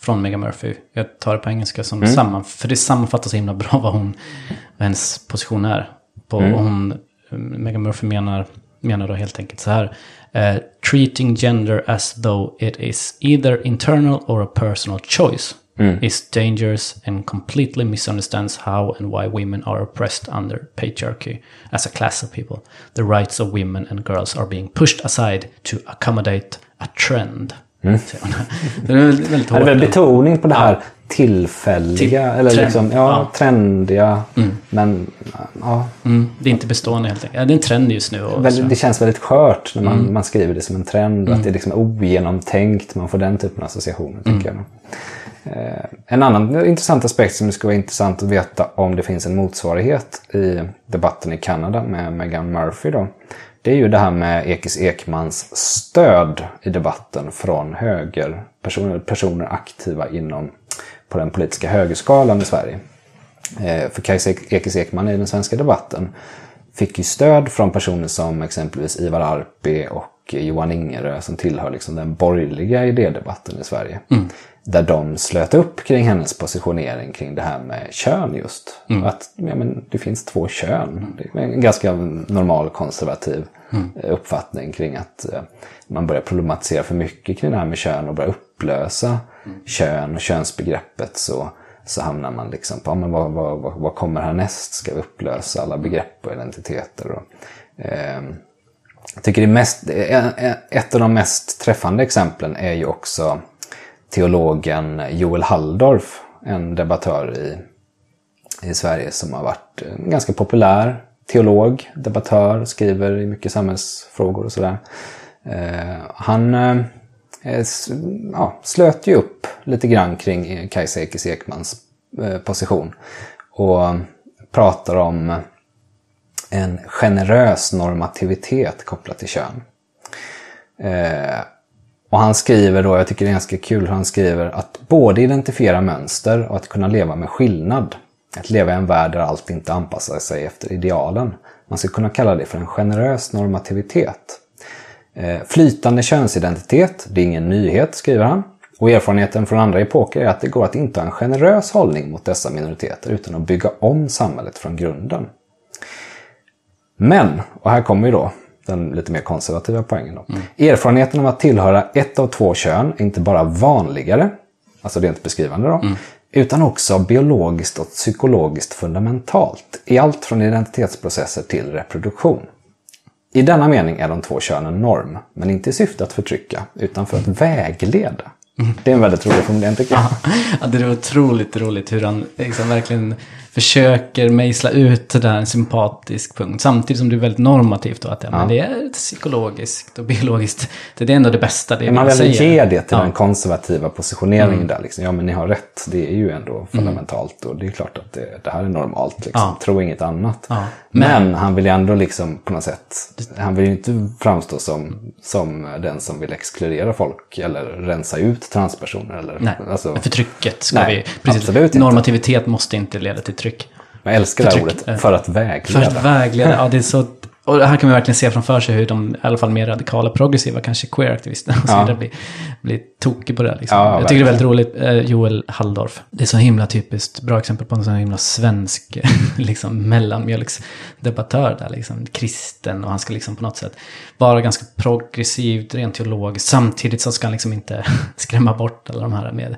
från Megan Murphy. Jag tar det på engelska som mm. samman, för det sammanfattar så himla bra vad, hon, vad hennes position är. På, mm. hon, Megan Murphy menar, menar då helt enkelt så här. Uh, treating gender as though it is either internal or a personal choice mm. is dangerous and completely misunderstands how and why women are oppressed under patriarchy as a class of people. The rights of women and girls are being pushed aside to accommodate a trend. Mm.
det är väldigt hårt. Det är betoning på det här ja. tillfälliga, Till, eller trend. liksom, ja, ja. trendiga. Mm. Men, ja.
Mm. Det är inte bestående helt enkelt. Det är en trend just nu. Och,
det känns väldigt skört när man, mm. man skriver det som en trend. Och att mm. det är liksom ogenomtänkt. Man får den typen av associationer, tycker jag. Eh, en annan intressant aspekt som det skulle vara intressant att veta om det finns en motsvarighet i debatten i Kanada med Megan Murphy då. Det är ju det här med Ekis Ekmans stöd i debatten från höger, personer aktiva inom på den politiska högerskalan i Sverige. Eh, för Kajsa Ekis Ekman i den svenska debatten fick ju stöd från personer som exempelvis Ivar Arpi och Johan Ingerö som tillhör liksom den borgerliga idédebatten i Sverige. Mm där de slöt upp kring hennes positionering kring det här med kön just. Mm. Att ja, men det finns två kön. Det är en ganska normal konservativ mm. uppfattning kring att eh, man börjar problematisera för mycket kring det här med kön och börjar upplösa mm. kön och könsbegreppet så, så hamnar man liksom på, ja, men vad, vad, vad, vad kommer härnäst? Ska vi upplösa alla begrepp och identiteter? Och, eh, jag tycker det mest, ett av de mest träffande exemplen är ju också teologen Joel Halldorf, en debattör i, i Sverige som har varit en ganska populär teolog, debattör, skriver i mycket samhällsfrågor och sådär. Eh, han eh, eh ja, slöt ju upp lite grann kring Kajsa Ekis Ekmans eh, position och pratar om en generös normativitet kopplat till kön. Eh, och han skriver då, jag tycker det är ganska kul han skriver, att både identifiera mönster och att kunna leva med skillnad. Att leva i en värld där allt inte anpassar sig efter idealen. Man skulle kunna kalla det för en generös normativitet. Eh, flytande könsidentitet, det är ingen nyhet, skriver han. Och erfarenheten från andra epoker är att det går att inta en generös hållning mot dessa minoriteter utan att bygga om samhället från grunden. Men, och här kommer ju då den lite mer konservativa poängen. Då. Mm. Erfarenheten av att tillhöra ett av två kön är inte bara vanligare, alltså rent beskrivande då, mm. utan också biologiskt och psykologiskt fundamentalt i allt från identitetsprocesser till reproduktion. I denna mening är de två könen norm, men inte i syfte att förtrycka, utan för att vägleda. Mm. Det är en väldigt rolig formulering tycker jag. (laughs)
Ja, det är otroligt roligt hur han liksom verkligen försöker mejsla ut det där en sympatisk punkt. Samtidigt som det är väldigt normativt då att ja, ja. Men det är psykologiskt och biologiskt. Det är ändå det bästa. Det
man vill ge det till ja. den konservativa positioneringen mm. där. Liksom. Ja men ni har rätt, det är ju ändå fundamentalt. Mm. Och det är klart att det, det här är normalt. Liksom. Ja. Tro inget annat. Men, men, han vill ju ändå liksom på något sätt, han vill ju inte framstå som, som den som vill exkludera folk eller rensa ut transpersoner. Eller,
Nej, alltså, förtrycket ska nej, vi... Precis, normativitet måste inte leda till tryck.
Jag älskar det här ordet, för att vägleda.
För att vägleda, ja det är så... Och här kan man verkligen se framför sig hur de, i alla fall mer radikala, progressiva, kanske queer-aktivisterna och så vidare blir, blir tokig på det. Liksom. Ja, jag tycker det är väldigt roligt, eh, Joel Halldorf. Det är så himla typiskt, bra exempel på en sån himla svensk (laughs) liksom, mellanmjölksdebattör där, liksom, kristen och han ska liksom på något sätt vara ganska progressivt, rent teologiskt. Samtidigt så ska han liksom inte (laughs) skrämma bort alla de här med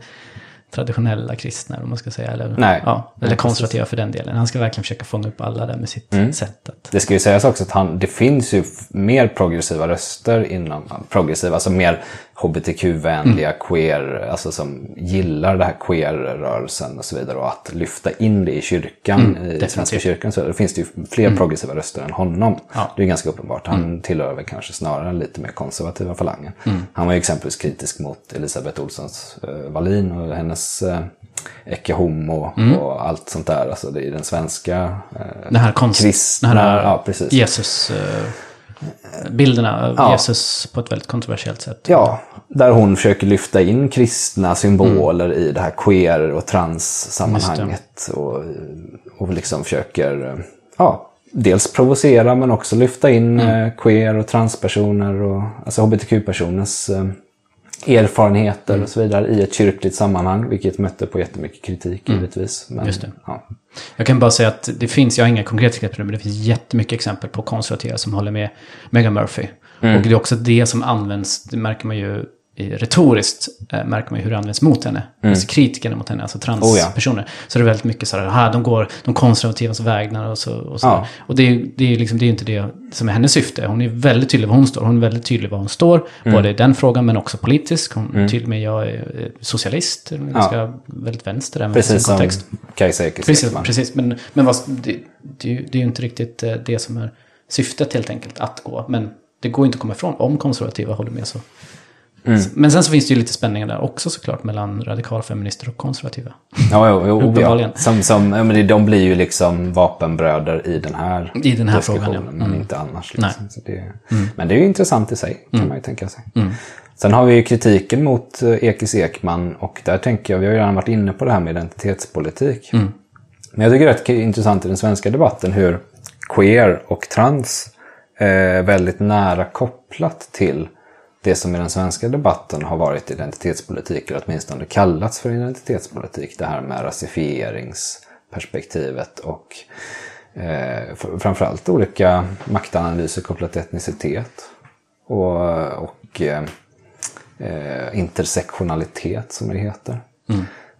traditionella kristna, om man ska säga. Eller, Nej, ja, eller konservativa precis. för den delen. Han ska verkligen försöka fånga upp alla där med sitt mm. sätt. Att...
Det ska ju sägas också att han, det finns ju mer progressiva röster inom, progressiva, alltså mer hbtq-vänliga, mm. queer, alltså som gillar det här queer-rörelsen och så vidare och att lyfta in det i kyrkan, mm, i Svenska kyrkan. Så finns det ju fler mm. progressiva röster än honom. Ja. Det är ganska uppenbart. Han mm. tillhör väl kanske snarare den lite mer konservativa falangen. Mm. Han var ju exempelvis kritisk mot Elisabeth Olssons uh, Wallin och hennes uh, Ecce Homo mm. och allt sånt där. Alltså det är den svenska uh,
det här konst, kristna, det här ja, precis. Jesus... Uh bilderna av ja. Jesus på ett väldigt kontroversiellt sätt.
Ja, där hon försöker lyfta in kristna symboler mm. i det här queer och trans-sammanhanget. Och, och liksom försöker ja, dels provocera men också lyfta in
Mm.
eh, queer och transpersoner och alltså hbtq-personers eh, erfarenheter
Mm.
och så vidare i ett kyrkligt sammanhang. Vilket mötte på jättemycket kritik givetvis. Men,
Mm. Just det.
Ja.
Jag kan bara säga att det finns, jag har inga konkreta exempel nu, men det finns jättemycket exempel på konservativa som håller med Meghan Murphy.
Mm.
Och det är också det som används, det märker man ju retoriskt, eh, märker man ju hur det används mot henne. Alltså kritikerna mot henne, alltså
Mm. Oh ja.
transpersoner. Så det är väldigt mycket så här, de går de konservativas vägnar och så. Och, så
Ja.
och det, är, det, är liksom, det är inte det som är hennes syfte. Hon är väldigt tydlig var hon står. Hon är väldigt tydlig var hon står.
Mm.
Både i den frågan men också politisk. Hon är tydlig med jag är eh, socialist, eller ganska väldigt vänster även i sin
Precis
kontext.
Kajsa Ekis
Precis, precis. Men, men vad, det, det, är ju- det är ju inte riktigt eh, det som är syftet helt enkelt, att gå. Men det går inte att komma ifrån om konservativa håller med så.
Mm.
Men sen så finns det ju lite spänningar där också såklart mellan radikalfeminister och konservativa.
Ja, jo, jo,
Uppenbarligen.
ja. Som, som, ja, men de blir ju liksom vapenbröder i den här
I den här frågan, ja.
men
Mm.
inte annars. Liksom. Det, Men det är ju intressant i sig, kan man ju tänka sig.
Mm.
Sen har vi ju kritiken mot eh, Ekis Ekman och där tänker jag, vi har ju redan varit inne på det här med identitetspolitik.
Mm.
Men jag tycker det är rätt intressant i den svenska debatten hur queer och trans är väldigt nära kopplat till det som i den svenska debatten har varit identitetspolitik, eller åtminstone kallats för identitetspolitik. Det här med rasifieringsperspektivet och eh, fr- framförallt olika maktanalyser kopplat till etnicitet och, och eh, eh, intersektionalitet som det heter.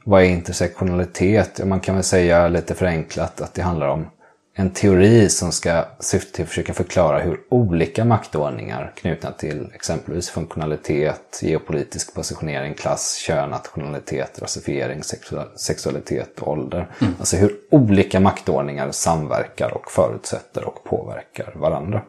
Vad är intersektionalitet? Ja, man kan väl säga lite förenklat att det handlar om en teori som ska syfta till att försöka förklara hur olika maktordningar knutna till exempelvis funktionalitet, geopolitisk positionering, klass, kön, nationalitet, rasifiering, sexua- sexualitet och ålder. Alltså hur olika maktordningar samverkar och förutsätter och påverkar varandra.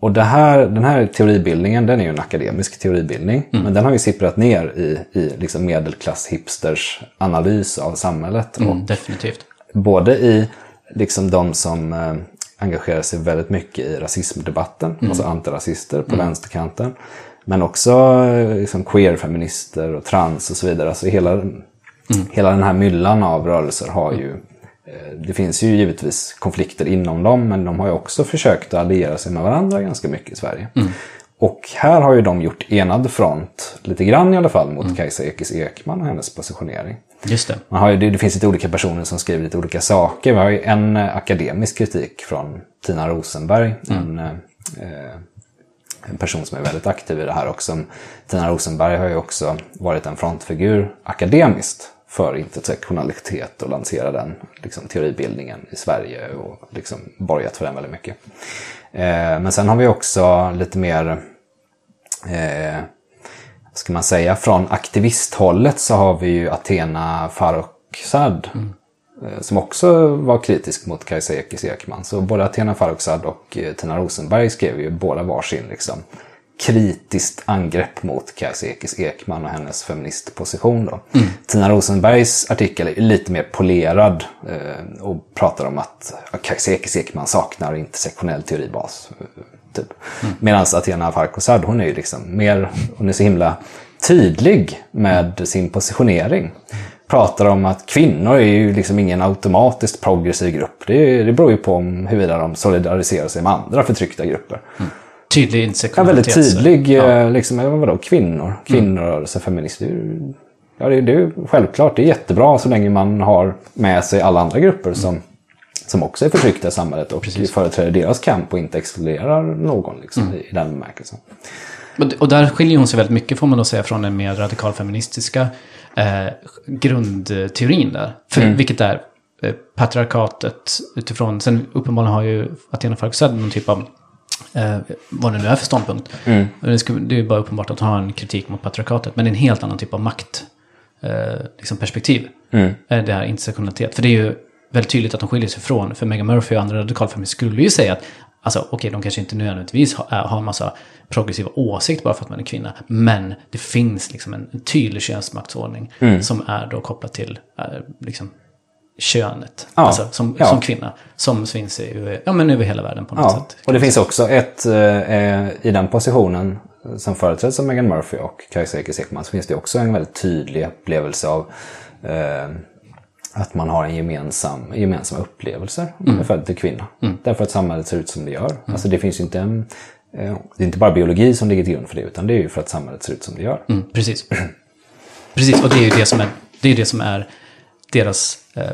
Och det här, den här teoribildningen, den är ju en akademisk teoribildning. Men den har ju sipprat ner i, i liksom medelklass-hipsters analys av samhället. Och
Mm, definitivt.
både i liksom de som eh, engagerar sig väldigt mycket i rasismdebatten, alltså antirasister på vänsterkanten. Men också eh, liksom queer-feminister och trans och så vidare. Alltså hela, hela den här myllan av rörelser har ju eh, det finns ju givetvis konflikter inom dem, men de har ju också försökt att alliera sig med varandra ganska mycket i Sverige. Och här har ju de gjort enad front, lite grann i alla fall, mot Kajsa Ekis Ekman och hennes positionering.
Just det.
Man har ju, det, finns lite olika personer som skriver lite olika saker. Vi har ju en eh, akademisk kritik från Tina Rosenberg. En, eh, eh, en person som är väldigt aktiv i det här också. Tina Rosenberg har ju också varit en frontfigur akademiskt för intersektionalitet och lansera den liksom, teoribildningen i Sverige och liksom borgat för den väldigt mycket. Eh, men sen har vi också lite mer eh, vad ska man säga, från aktivisthållet så har vi ju Athena Farrokhzad. eh, Som också var kritisk mot Kajsa Ekis Ekman. Så både Athena Farrokhzad och eh, Tina Rosenberg skrev ju båda varsin liksom, kritiskt angrepp mot Kajsa Ekis Ekman och hennes feministposition. Då. Tina Rosenbergs artikel är lite mer polerad eh, och pratar om att Kajsa Ekis Ekman saknar intersektionell teoribas. eh, Typ. Medan Athena Farrokhzad, hon är ju liksom mer, hon är så himla tydlig med sin positionering. Pratar om att kvinnor är ju liksom ingen automatiskt progressiv grupp. Det, det beror ju på om huruvida de solidariserar sig med andra förtryckta grupper.
Tydlig
Ja,
intersektionalitet.
väldigt tydlig,
Ja.
eh, liksom, vadå, kvinnor, kvinnorörelse, feminism. Det är ju, ja, det, är- det är självklart, det är jättebra så länge man har med sig alla andra grupper som, som också är förtryckta i samhället och företräder deras kamp och inte exkluderar någon liksom, i, i den bemärkelsen.
Och, och där skiljer hon sig väldigt mycket får man då säga från den mer radikalfeministiska eh, grundteorin där. För,
Mm.
Vilket är eh, patriarkatet utifrån, sen uppenbarligen har ju Athena Farrokhzad någon typ av, eh, vad det nu är för ståndpunkt.
Mm.
Det, ska, det är bara uppenbart att har en kritik mot patriarkatet, men det är en helt annan typ av makt. Eh, liksom perspektiv.
Mm.
Eh, det här intersektionalitet. För det är ju väldigt tydligt att de skiljer sig från, för Meghan Murphy och andra radikalfeminister skulle ju säga att, alltså okej, de kanske inte nödvändigtvis har, har en massa progressiva åsikter bara för att man är kvinna, men det finns liksom en, en tydlig könsmaktsordning
Mm.
som är då kopplat till eh, liksom könet,
Ja,
alltså som,
ja.
som kvinna, som finns i, över- ja, men över hela världen på något
Ja,
sätt.
och det finns också ett, eh, i den positionen eh, som företräds av Meghan Murphy och Kajsa Ekis Ekman så finns det också en väldigt tydlig upplevelse av eh, att man har en gemensam, gemensamma upplevelser om man är född till kvinna. Därför att samhället ser ut som det gör. Alltså det finns ju inte en, eh, det är inte bara biologi som ligger till grund för det, utan det är ju för att samhället ser ut som det gör.
Mm, precis. precis, och det är ju det som är, det är, det som är deras eh, eh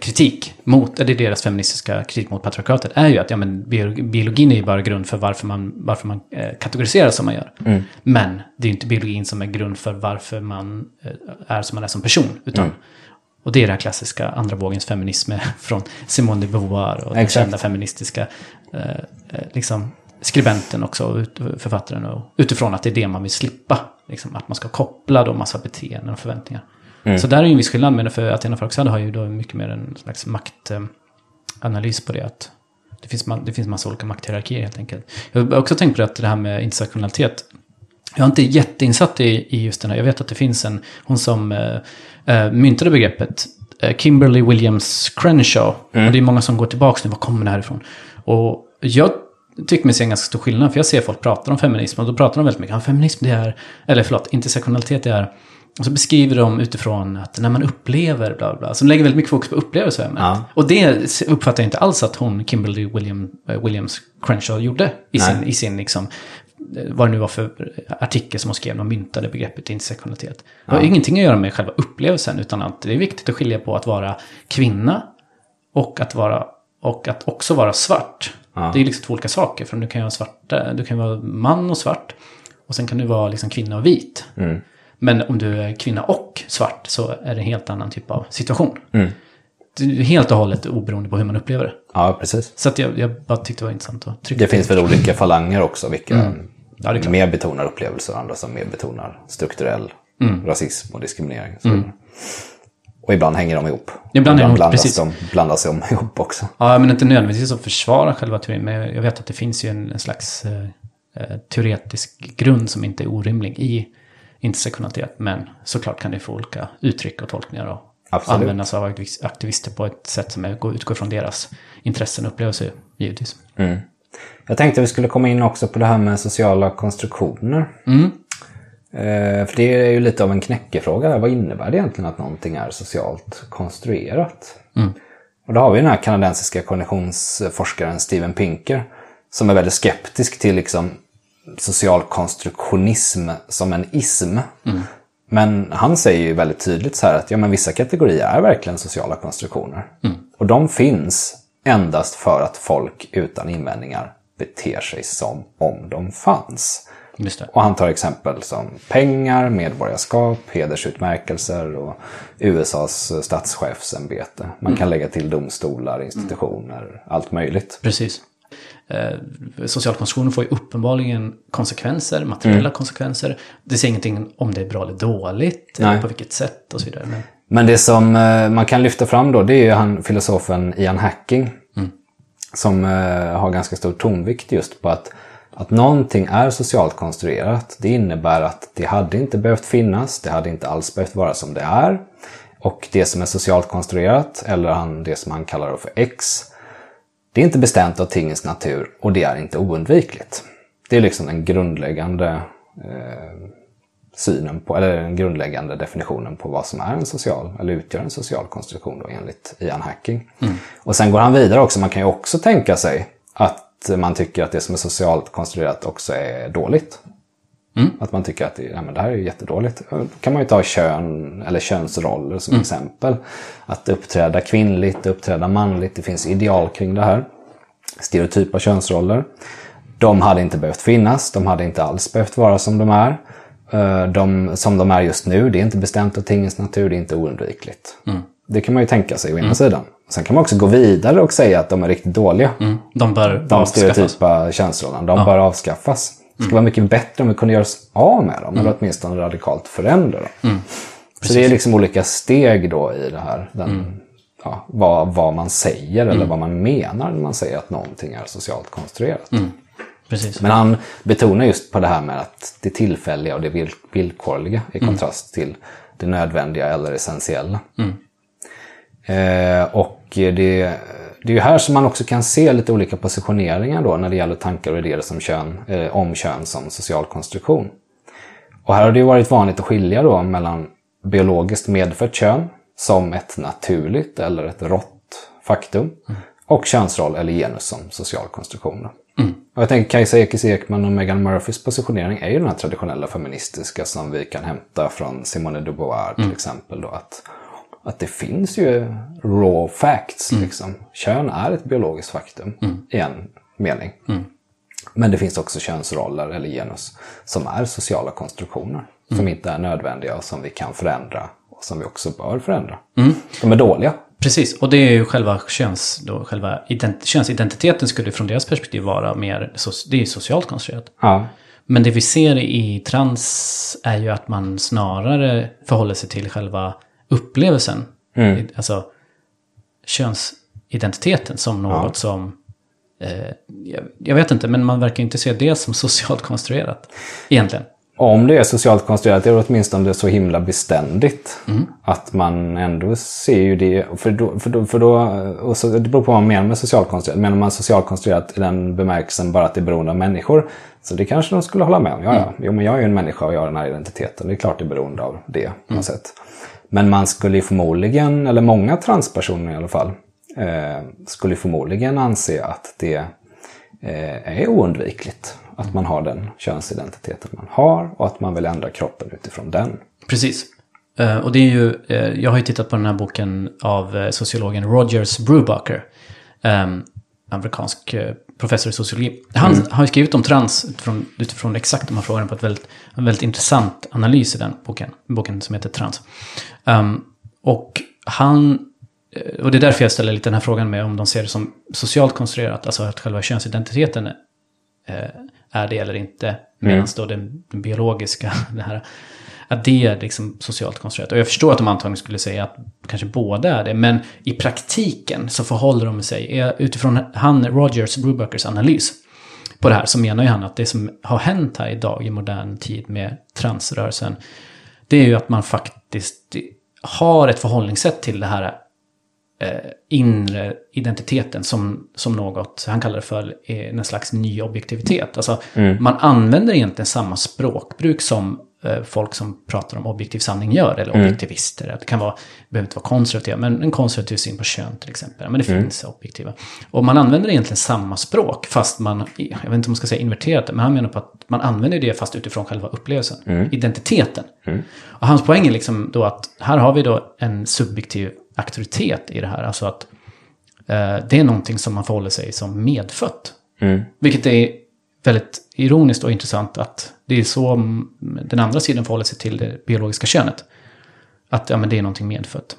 kritik mot, eller deras feministiska kritik mot patriarkatet, är ju att ja, men biologin är ju bara grund för varför man, varför man eh, kategoriserar som man gör. Mm. Men det är ju inte biologin som är grund för varför man eh, är som man är som person, utan mm. Och det är den klassiska andra vågens feminism (laughs) från Simone de Beauvoir och den kända feministiska eh, eh, liksom, skribenten också, författaren. Och, utifrån att det är det man vill slippa. Liksom, att man ska koppla då massa beteenden och förväntningar. Mm. Så där är ju en viss skillnad, men för Athena Farrokhzad har ju då mycket mer en slags maktanalys på det. Att det finns, det finns massa olika makthierarkier helt enkelt. Jag har också tänkt på det, att det här med intersektionalitet. Jag är inte jätteinsatt i, i just den här. Jag vet att det finns en, hon som eh, eh, myntade begreppet, eh, Kimberly Williams Crenshaw. Mm. Och det är många som går tillbaka nu, var kommer det här ifrån? Och jag tycker mig se en ganska stor skillnad, för jag ser folk prata om feminism och då pratar de väldigt mycket om feminism, det är, eller förlåt, intersektionalitet det är, och så beskriver de utifrån att när man upplever bla bla, så de lägger väldigt mycket fokus på upplevelser. Ja. Och det uppfattar jag inte alls att hon, Kimberly William, eh, Williams Crenshaw, gjorde i sin, i sin liksom, vad det nu var för artikel som hon skrev, de myntade begreppet intersektionalitet. Det har ja. ingenting att göra med själva upplevelsen, utan att det är viktigt att skilja på att vara kvinna och att, vara, och att också vara svart. Ja. Det är liksom två olika saker, för du kan ju vara, svarta, du kan vara man och svart, och sen kan du vara liksom kvinna och vit. Mm. Men om du är kvinna och svart så är det en helt annan typ av situation. Mm. Helt och hållet oberoende på hur man upplever det.
Ja, precis.
Så att jag, jag bara tyckte det var intressant att
trycka Det finns väl olika falanger också, vilka mm. ja, mer betonar upplevelser och andra som mer betonar strukturell mm. rasism och diskriminering. Mm. Och ibland hänger de ihop.
Ibland, ibland blandas
precis. de blandas de (laughs) ihop också.
Ja, men inte nödvändigtvis att försvara själva teorin. Men jag vet att det finns ju en, en slags eh, eh teoretisk grund som inte är orimlig i intersektionalitet. Men såklart kan det få olika uttryck och tolkningar och Absolut. användas av aktivister på ett sätt som är, utgår från deras intressen och upplevelser givetvis. Mm.
Jag tänkte att vi skulle komma in också på det här med sociala konstruktioner. Mm. Eh, för det är ju lite av en knäckefråga. Vad innebär det egentligen att någonting är socialt konstruerat? Mm. Och då har vi den här kanadensiska kognitionsforskaren Steven Pinker som är väldigt skeptisk till liksom social konstruktionism som en ism. Mm. Men han säger ju väldigt tydligt så här att ja, men vissa kategorier är verkligen sociala konstruktioner. Mm. Och de finns endast för att folk utan invändningar beter sig som om de fanns. Och han tar exempel som pengar, medborgarskap, hedersutmärkelser och USAs statschefsämbete. Man mm. kan lägga till domstolar, institutioner, mm. allt möjligt.
Precis. Eh, socialkonstruktionen får ju uppenbarligen konsekvenser, materiella mm. konsekvenser. Det säger ingenting om det är bra eller dåligt, eller på vilket sätt och så vidare.
Men... Men det som eh, man kan lyfta fram då, det är ju han filosofen Ian Hacking. Mm. Som eh, har ganska stor tonvikt just på att, att någonting är socialt konstruerat. Det innebär att det hade inte behövt finnas, det hade inte alls behövt vara som det är. Och det som är socialt konstruerat, eller han, det som han kallar för X, det är inte bestämt av tingens natur och det är inte oundvikligt. Det är liksom den grundläggande eh, synen på, eller den grundläggande definitionen på vad som är en social, eller utgör en social konstruktion då, enligt Ian Hacking. Mm. Och sen går han vidare också, man kan ju också tänka sig att man tycker att det som är socialt konstruerat också är dåligt. Mm. Att man tycker att det, ja, men det här är jättedåligt. Då kan man ju ta kön eller könsroller som mm. exempel. Att uppträda kvinnligt, uppträda manligt. Det finns ideal kring det här. Stereotypa könsroller. De hade inte behövt finnas. De hade inte alls behövt vara som de är. Eh, de, som de är just nu, det är inte bestämt av tingens natur, det är inte oundvikligt. Mm. Det kan man ju tänka sig å ena mm. sidan. Sen kan man också gå vidare och säga att de är riktigt dåliga.
Mm. De bör
De stereotypa könsrollerna, de ja. bör avskaffas. Det skulle vara mycket bättre om vi kunde göra oss av med dem, mm. eller åtminstone radikalt förändra dem. Mm. Så det är liksom olika steg då i det här. Den, mm. ja, vad, vad man säger eller mm. vad man menar när man säger att någonting är socialt konstruerat.
Mm. Precis.
Men han betonar just på det här med att det tillfälliga och det villkorliga i mm. kontrast till det nödvändiga eller essentiella. Mm. Eh, och det det är ju här som man också kan se lite olika positioneringar då när det gäller tankar och idéer som kön, eh, om kön som social konstruktion. Och här har det ju varit vanligt att skilja då mellan biologiskt medfött kön, som ett naturligt eller ett rått faktum. Och könsroll eller genus som social konstruktion. Och jag tänker Kajsa Ekis Ekman och Megan Murphys positionering är ju den här traditionella feministiska som vi kan hämta från Simone de Beauvoir till exempel. Då, att, att det finns ju raw facts. Liksom. Kön är ett biologiskt faktum i en mening. Men det finns också könsroller eller genus som är sociala konstruktioner. Som inte är nödvändiga och som vi kan förändra och som vi också bör förändra. De är dåliga.
Precis, och det är ju själva köns, då, själva ident könsidentiteten skulle från deras perspektiv vara mer, det är socialt konstruerat.
Ja.
Men det vi ser i trans är ju att man snarare förhåller sig till själva upplevelsen. Alltså könsidentiteten som något som... Eh, jag, jag vet inte, men man verkar inte se det som (laughs) socialt konstruerat. Egentligen.
Om det är socialt konstruerat är det åtminstone så himla beständigt. Att man ändå ser ju det. För då, för då, för då, och så, det beror på vad man menar med socialt konstruerat. Menar man socialt konstruerat i den bemärkelsen bara att det är beroende av människor. Så det kanske de skulle hålla med om. Ja, ja. Jo, men jag är ju en människa och jag har den här identiteten. Det är klart det är beroende av det på något sätt. Men man skulle ju förmodligen, eller många transpersoner i alla fall, eh, skulle förmodligen anse att det eh, är oundvikligt att man har den könsidentiteten man har och att man vill ändra kroppen utifrån den.
Precis. Eh, och det är ju, eh, jag har ju tittat på den här boken av eh, sociologen Rogers Brubaker. Amerikansk professor i sociologi. Han har ju skrivit om trans utifrån, utifrån exakt de här frågorna på ett väldigt, en väldigt intressant analys i den boken. Boken som heter Trans. Um, och han, eh, och det är därför jag ställer lite den här frågan med om de ser det som socialt konstruerat, alltså att själva könsidentiteten eh, är det eller inte. Medan då den, den biologiska, (laughs) det här, att det är liksom socialt konstruerat. Och jag förstår att de antagligen skulle säga att kanske båda är det. Men i praktiken så förhåller de sig, eh, utifrån han, Rogers Brubakers analys på det här, så menar ju han att det som har hänt här idag i modern tid med transrörelsen, det är ju att man faktiskt har ett förhållningssätt till det här eh, inre identiteten som, som något, han kallar det för eh, en slags ny objektivitet. Alltså man använder egentligen samma språkbruk som eh, folk som pratar om objektiv sanning gör, eller objektivister. Det kan vara, det behöver inte vara konservativa, men en konservativ syn på kön till exempel. Men det finns objektiva. Och man använder egentligen samma språk, fast man, jag vet inte om man ska säga inverterat det, men han menar på att man använder det fast utifrån själva upplevelsen, identiteten. Och hans poäng är liksom då att här har vi då en subjektiv auktoritet i det här. Alltså att eh, det är någonting som man förhåller sig som medfött. Vilket är väldigt ironiskt och intressant att det är så mm, den andra sidan förhåller sig till det biologiska könet. Att ja, men det är någonting medfött.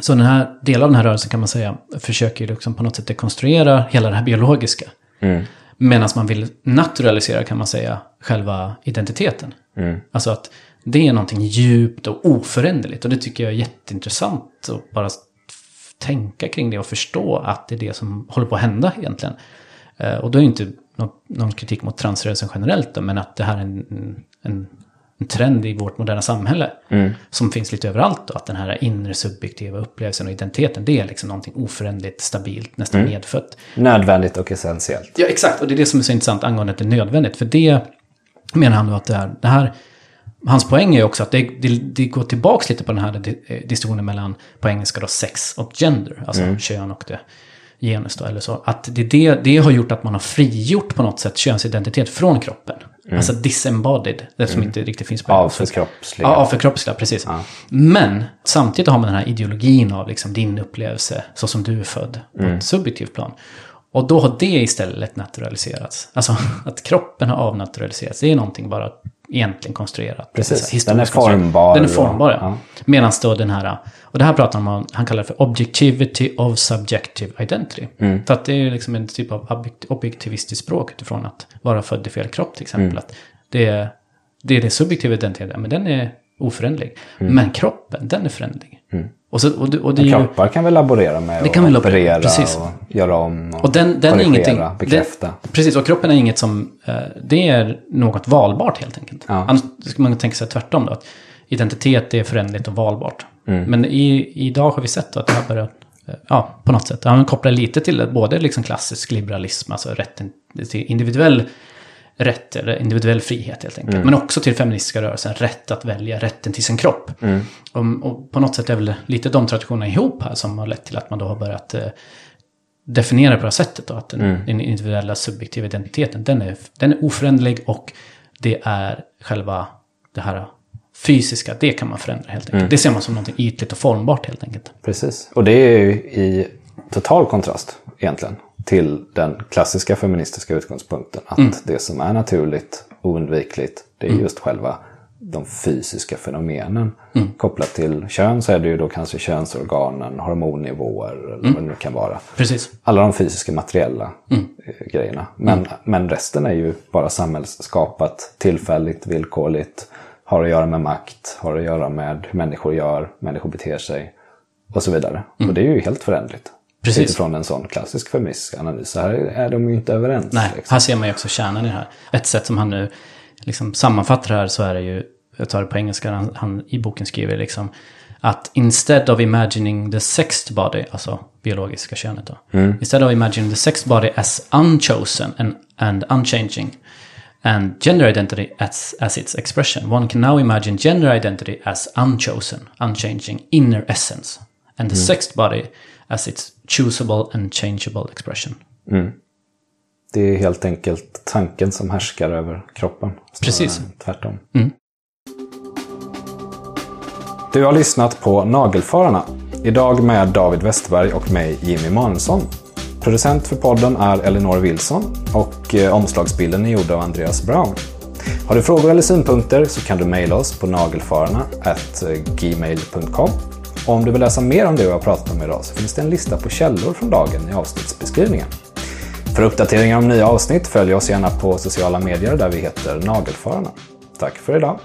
Så den här delen av den här rörelsen kan man säga försöker liksom på något sätt dekonstruera hela det här biologiska. Medan man vill naturalisera kan man säga själva identiteten. Alltså att det är någonting djupt och oföränderligt. Och det tycker jag är jätteintressant att bara tänka kring det och förstå att det är det som håller på att hända egentligen. Eh, Och då är inte någon, någon kritik mot transrörelsen generellt då, men att det här är en, en, en trend i vårt moderna samhälle. Som finns lite överallt då, att den här inre subjektiva upplevelsen och identiteten, det är liksom någonting oföränderligt, stabilt, nästan medfött.
Nödvändigt och essentiellt.
Ja, exakt. Och det är det som är så intressant angående att det är nödvändigt. För det menar han då att det här, det här hans poäng är också att det, det, det går tillbaka lite på den här eh, diskussionen mellan, på engelska då, sex och gender. Alltså kön och det genus då, eller så. Att det, det, det har gjort att man har frigjort på något sätt könsidentitet från kroppen. Alltså disembodied, det som inte riktigt finns på.
Avförkroppsliga.
Ja, avförkroppsliga, precis. Men samtidigt har man den här ideologin av liksom din upplevelse, så som du är född, på ett subjektivt plan. Och då har det istället naturaliserats. Alltså (laughs) att kroppen har avnaturaliserats. Det är någonting bara egentligen konstruerat.
Precis.
Så
Den är formbar
Den är formbar, ja.
ja.
Medan då den här, och det här pratar han om, han kallar det för objectivity of subjective identity.
Mm.
För att det är liksom en typ av objekt- objektivistiskt språk utifrån att vara född i fel kropp till exempel.
Mm.
Att det är det är det subjektiva identiteten, men den är oföränderlig.
Mm.
Men kroppen, den är föränderlig. Och, så, och, det, och det ju,
Kroppar kan vi laborera med
Det kan vi laborera, precis.
och göra om och,
och den, den är ingenting...
bekräfta.
Det, precis, och kroppen är inget som... Eh, det är något valbart helt enkelt.
Ja.
Annars ska man tänka sig tvärtom då. Att identitet är förändligt och valbart.
Mm.
Men i, idag har vi sett att det här börjar... eh, Ja, på något sätt. Han kopplar lite till både liksom klassisk liberalism, alltså rätten till individuell rätt, eller individuell frihet helt enkelt. Men också till feministiska rörelsen, rätt att välja, rätten till sin kropp. Och, och på något sätt är väl lite de traditionerna ihop här som har lett till att man då har börjat eh, definiera på det här sättet. Då, att den, den individuella subjektiva identiteten, den är, den är oföränderlig och det är själva det här fysiska, det kan man förändra helt enkelt. Det ser man som något ytligt och formbart helt enkelt.
Precis. Och det är ju i total kontrast egentligen till den klassiska feministiska utgångspunkten. Att det som är naturligt, oundvikligt, det är just själva de fysiska fenomenen. Kopplat till kön så är det ju då kanske könsorganen, hormonnivåer eller vad det nu kan vara.
Precis.
Alla de fysiska materiella eh, grejerna. Men, men resten är ju bara samhällsskapat, tillfälligt, villkorligt. Har att göra med makt, har att göra med hur människor gör, människor beter sig och så vidare. Och det är ju helt förändligt.
Precis.
Utifrån en sån klassisk feministisk analys. Så här är de ju inte överens.
Nej,
liksom.
här ser man ju också kärnan i det här. Ett sätt som han nu liksom sammanfattar det här så är det ju, jag tar det på engelska, han, han i boken skriver liksom att instead of imagining the sexed body, alltså biologiska könet då. Instead of imagining the sexed body as unchosen and, and unchanging and gender identity as, as its expression, one can now imagine gender identity as unchosen, unchanging inner essence and the sexed body as its choosable and changeable expression.
Det är helt enkelt tanken som härskar över kroppen.
Precis.
Tvärtom. Du har lyssnat på Nagelfararna. Idag med David Westberg och mig, Jimmy Mansson. Producent för podden är Elinor Wilson och eh, omslagsbilden är gjord av Andreas Brown. Har du frågor eller synpunkter så kan du mejla oss på nagelfararna.gmail.com. Och om du vill läsa mer om det vi har pratat om idag så finns det en lista på källor från dagen i avsnittsbeskrivningen. För uppdateringar om nya avsnitt följ oss gärna på sociala medier där vi heter Nagelfararna. Tack för idag!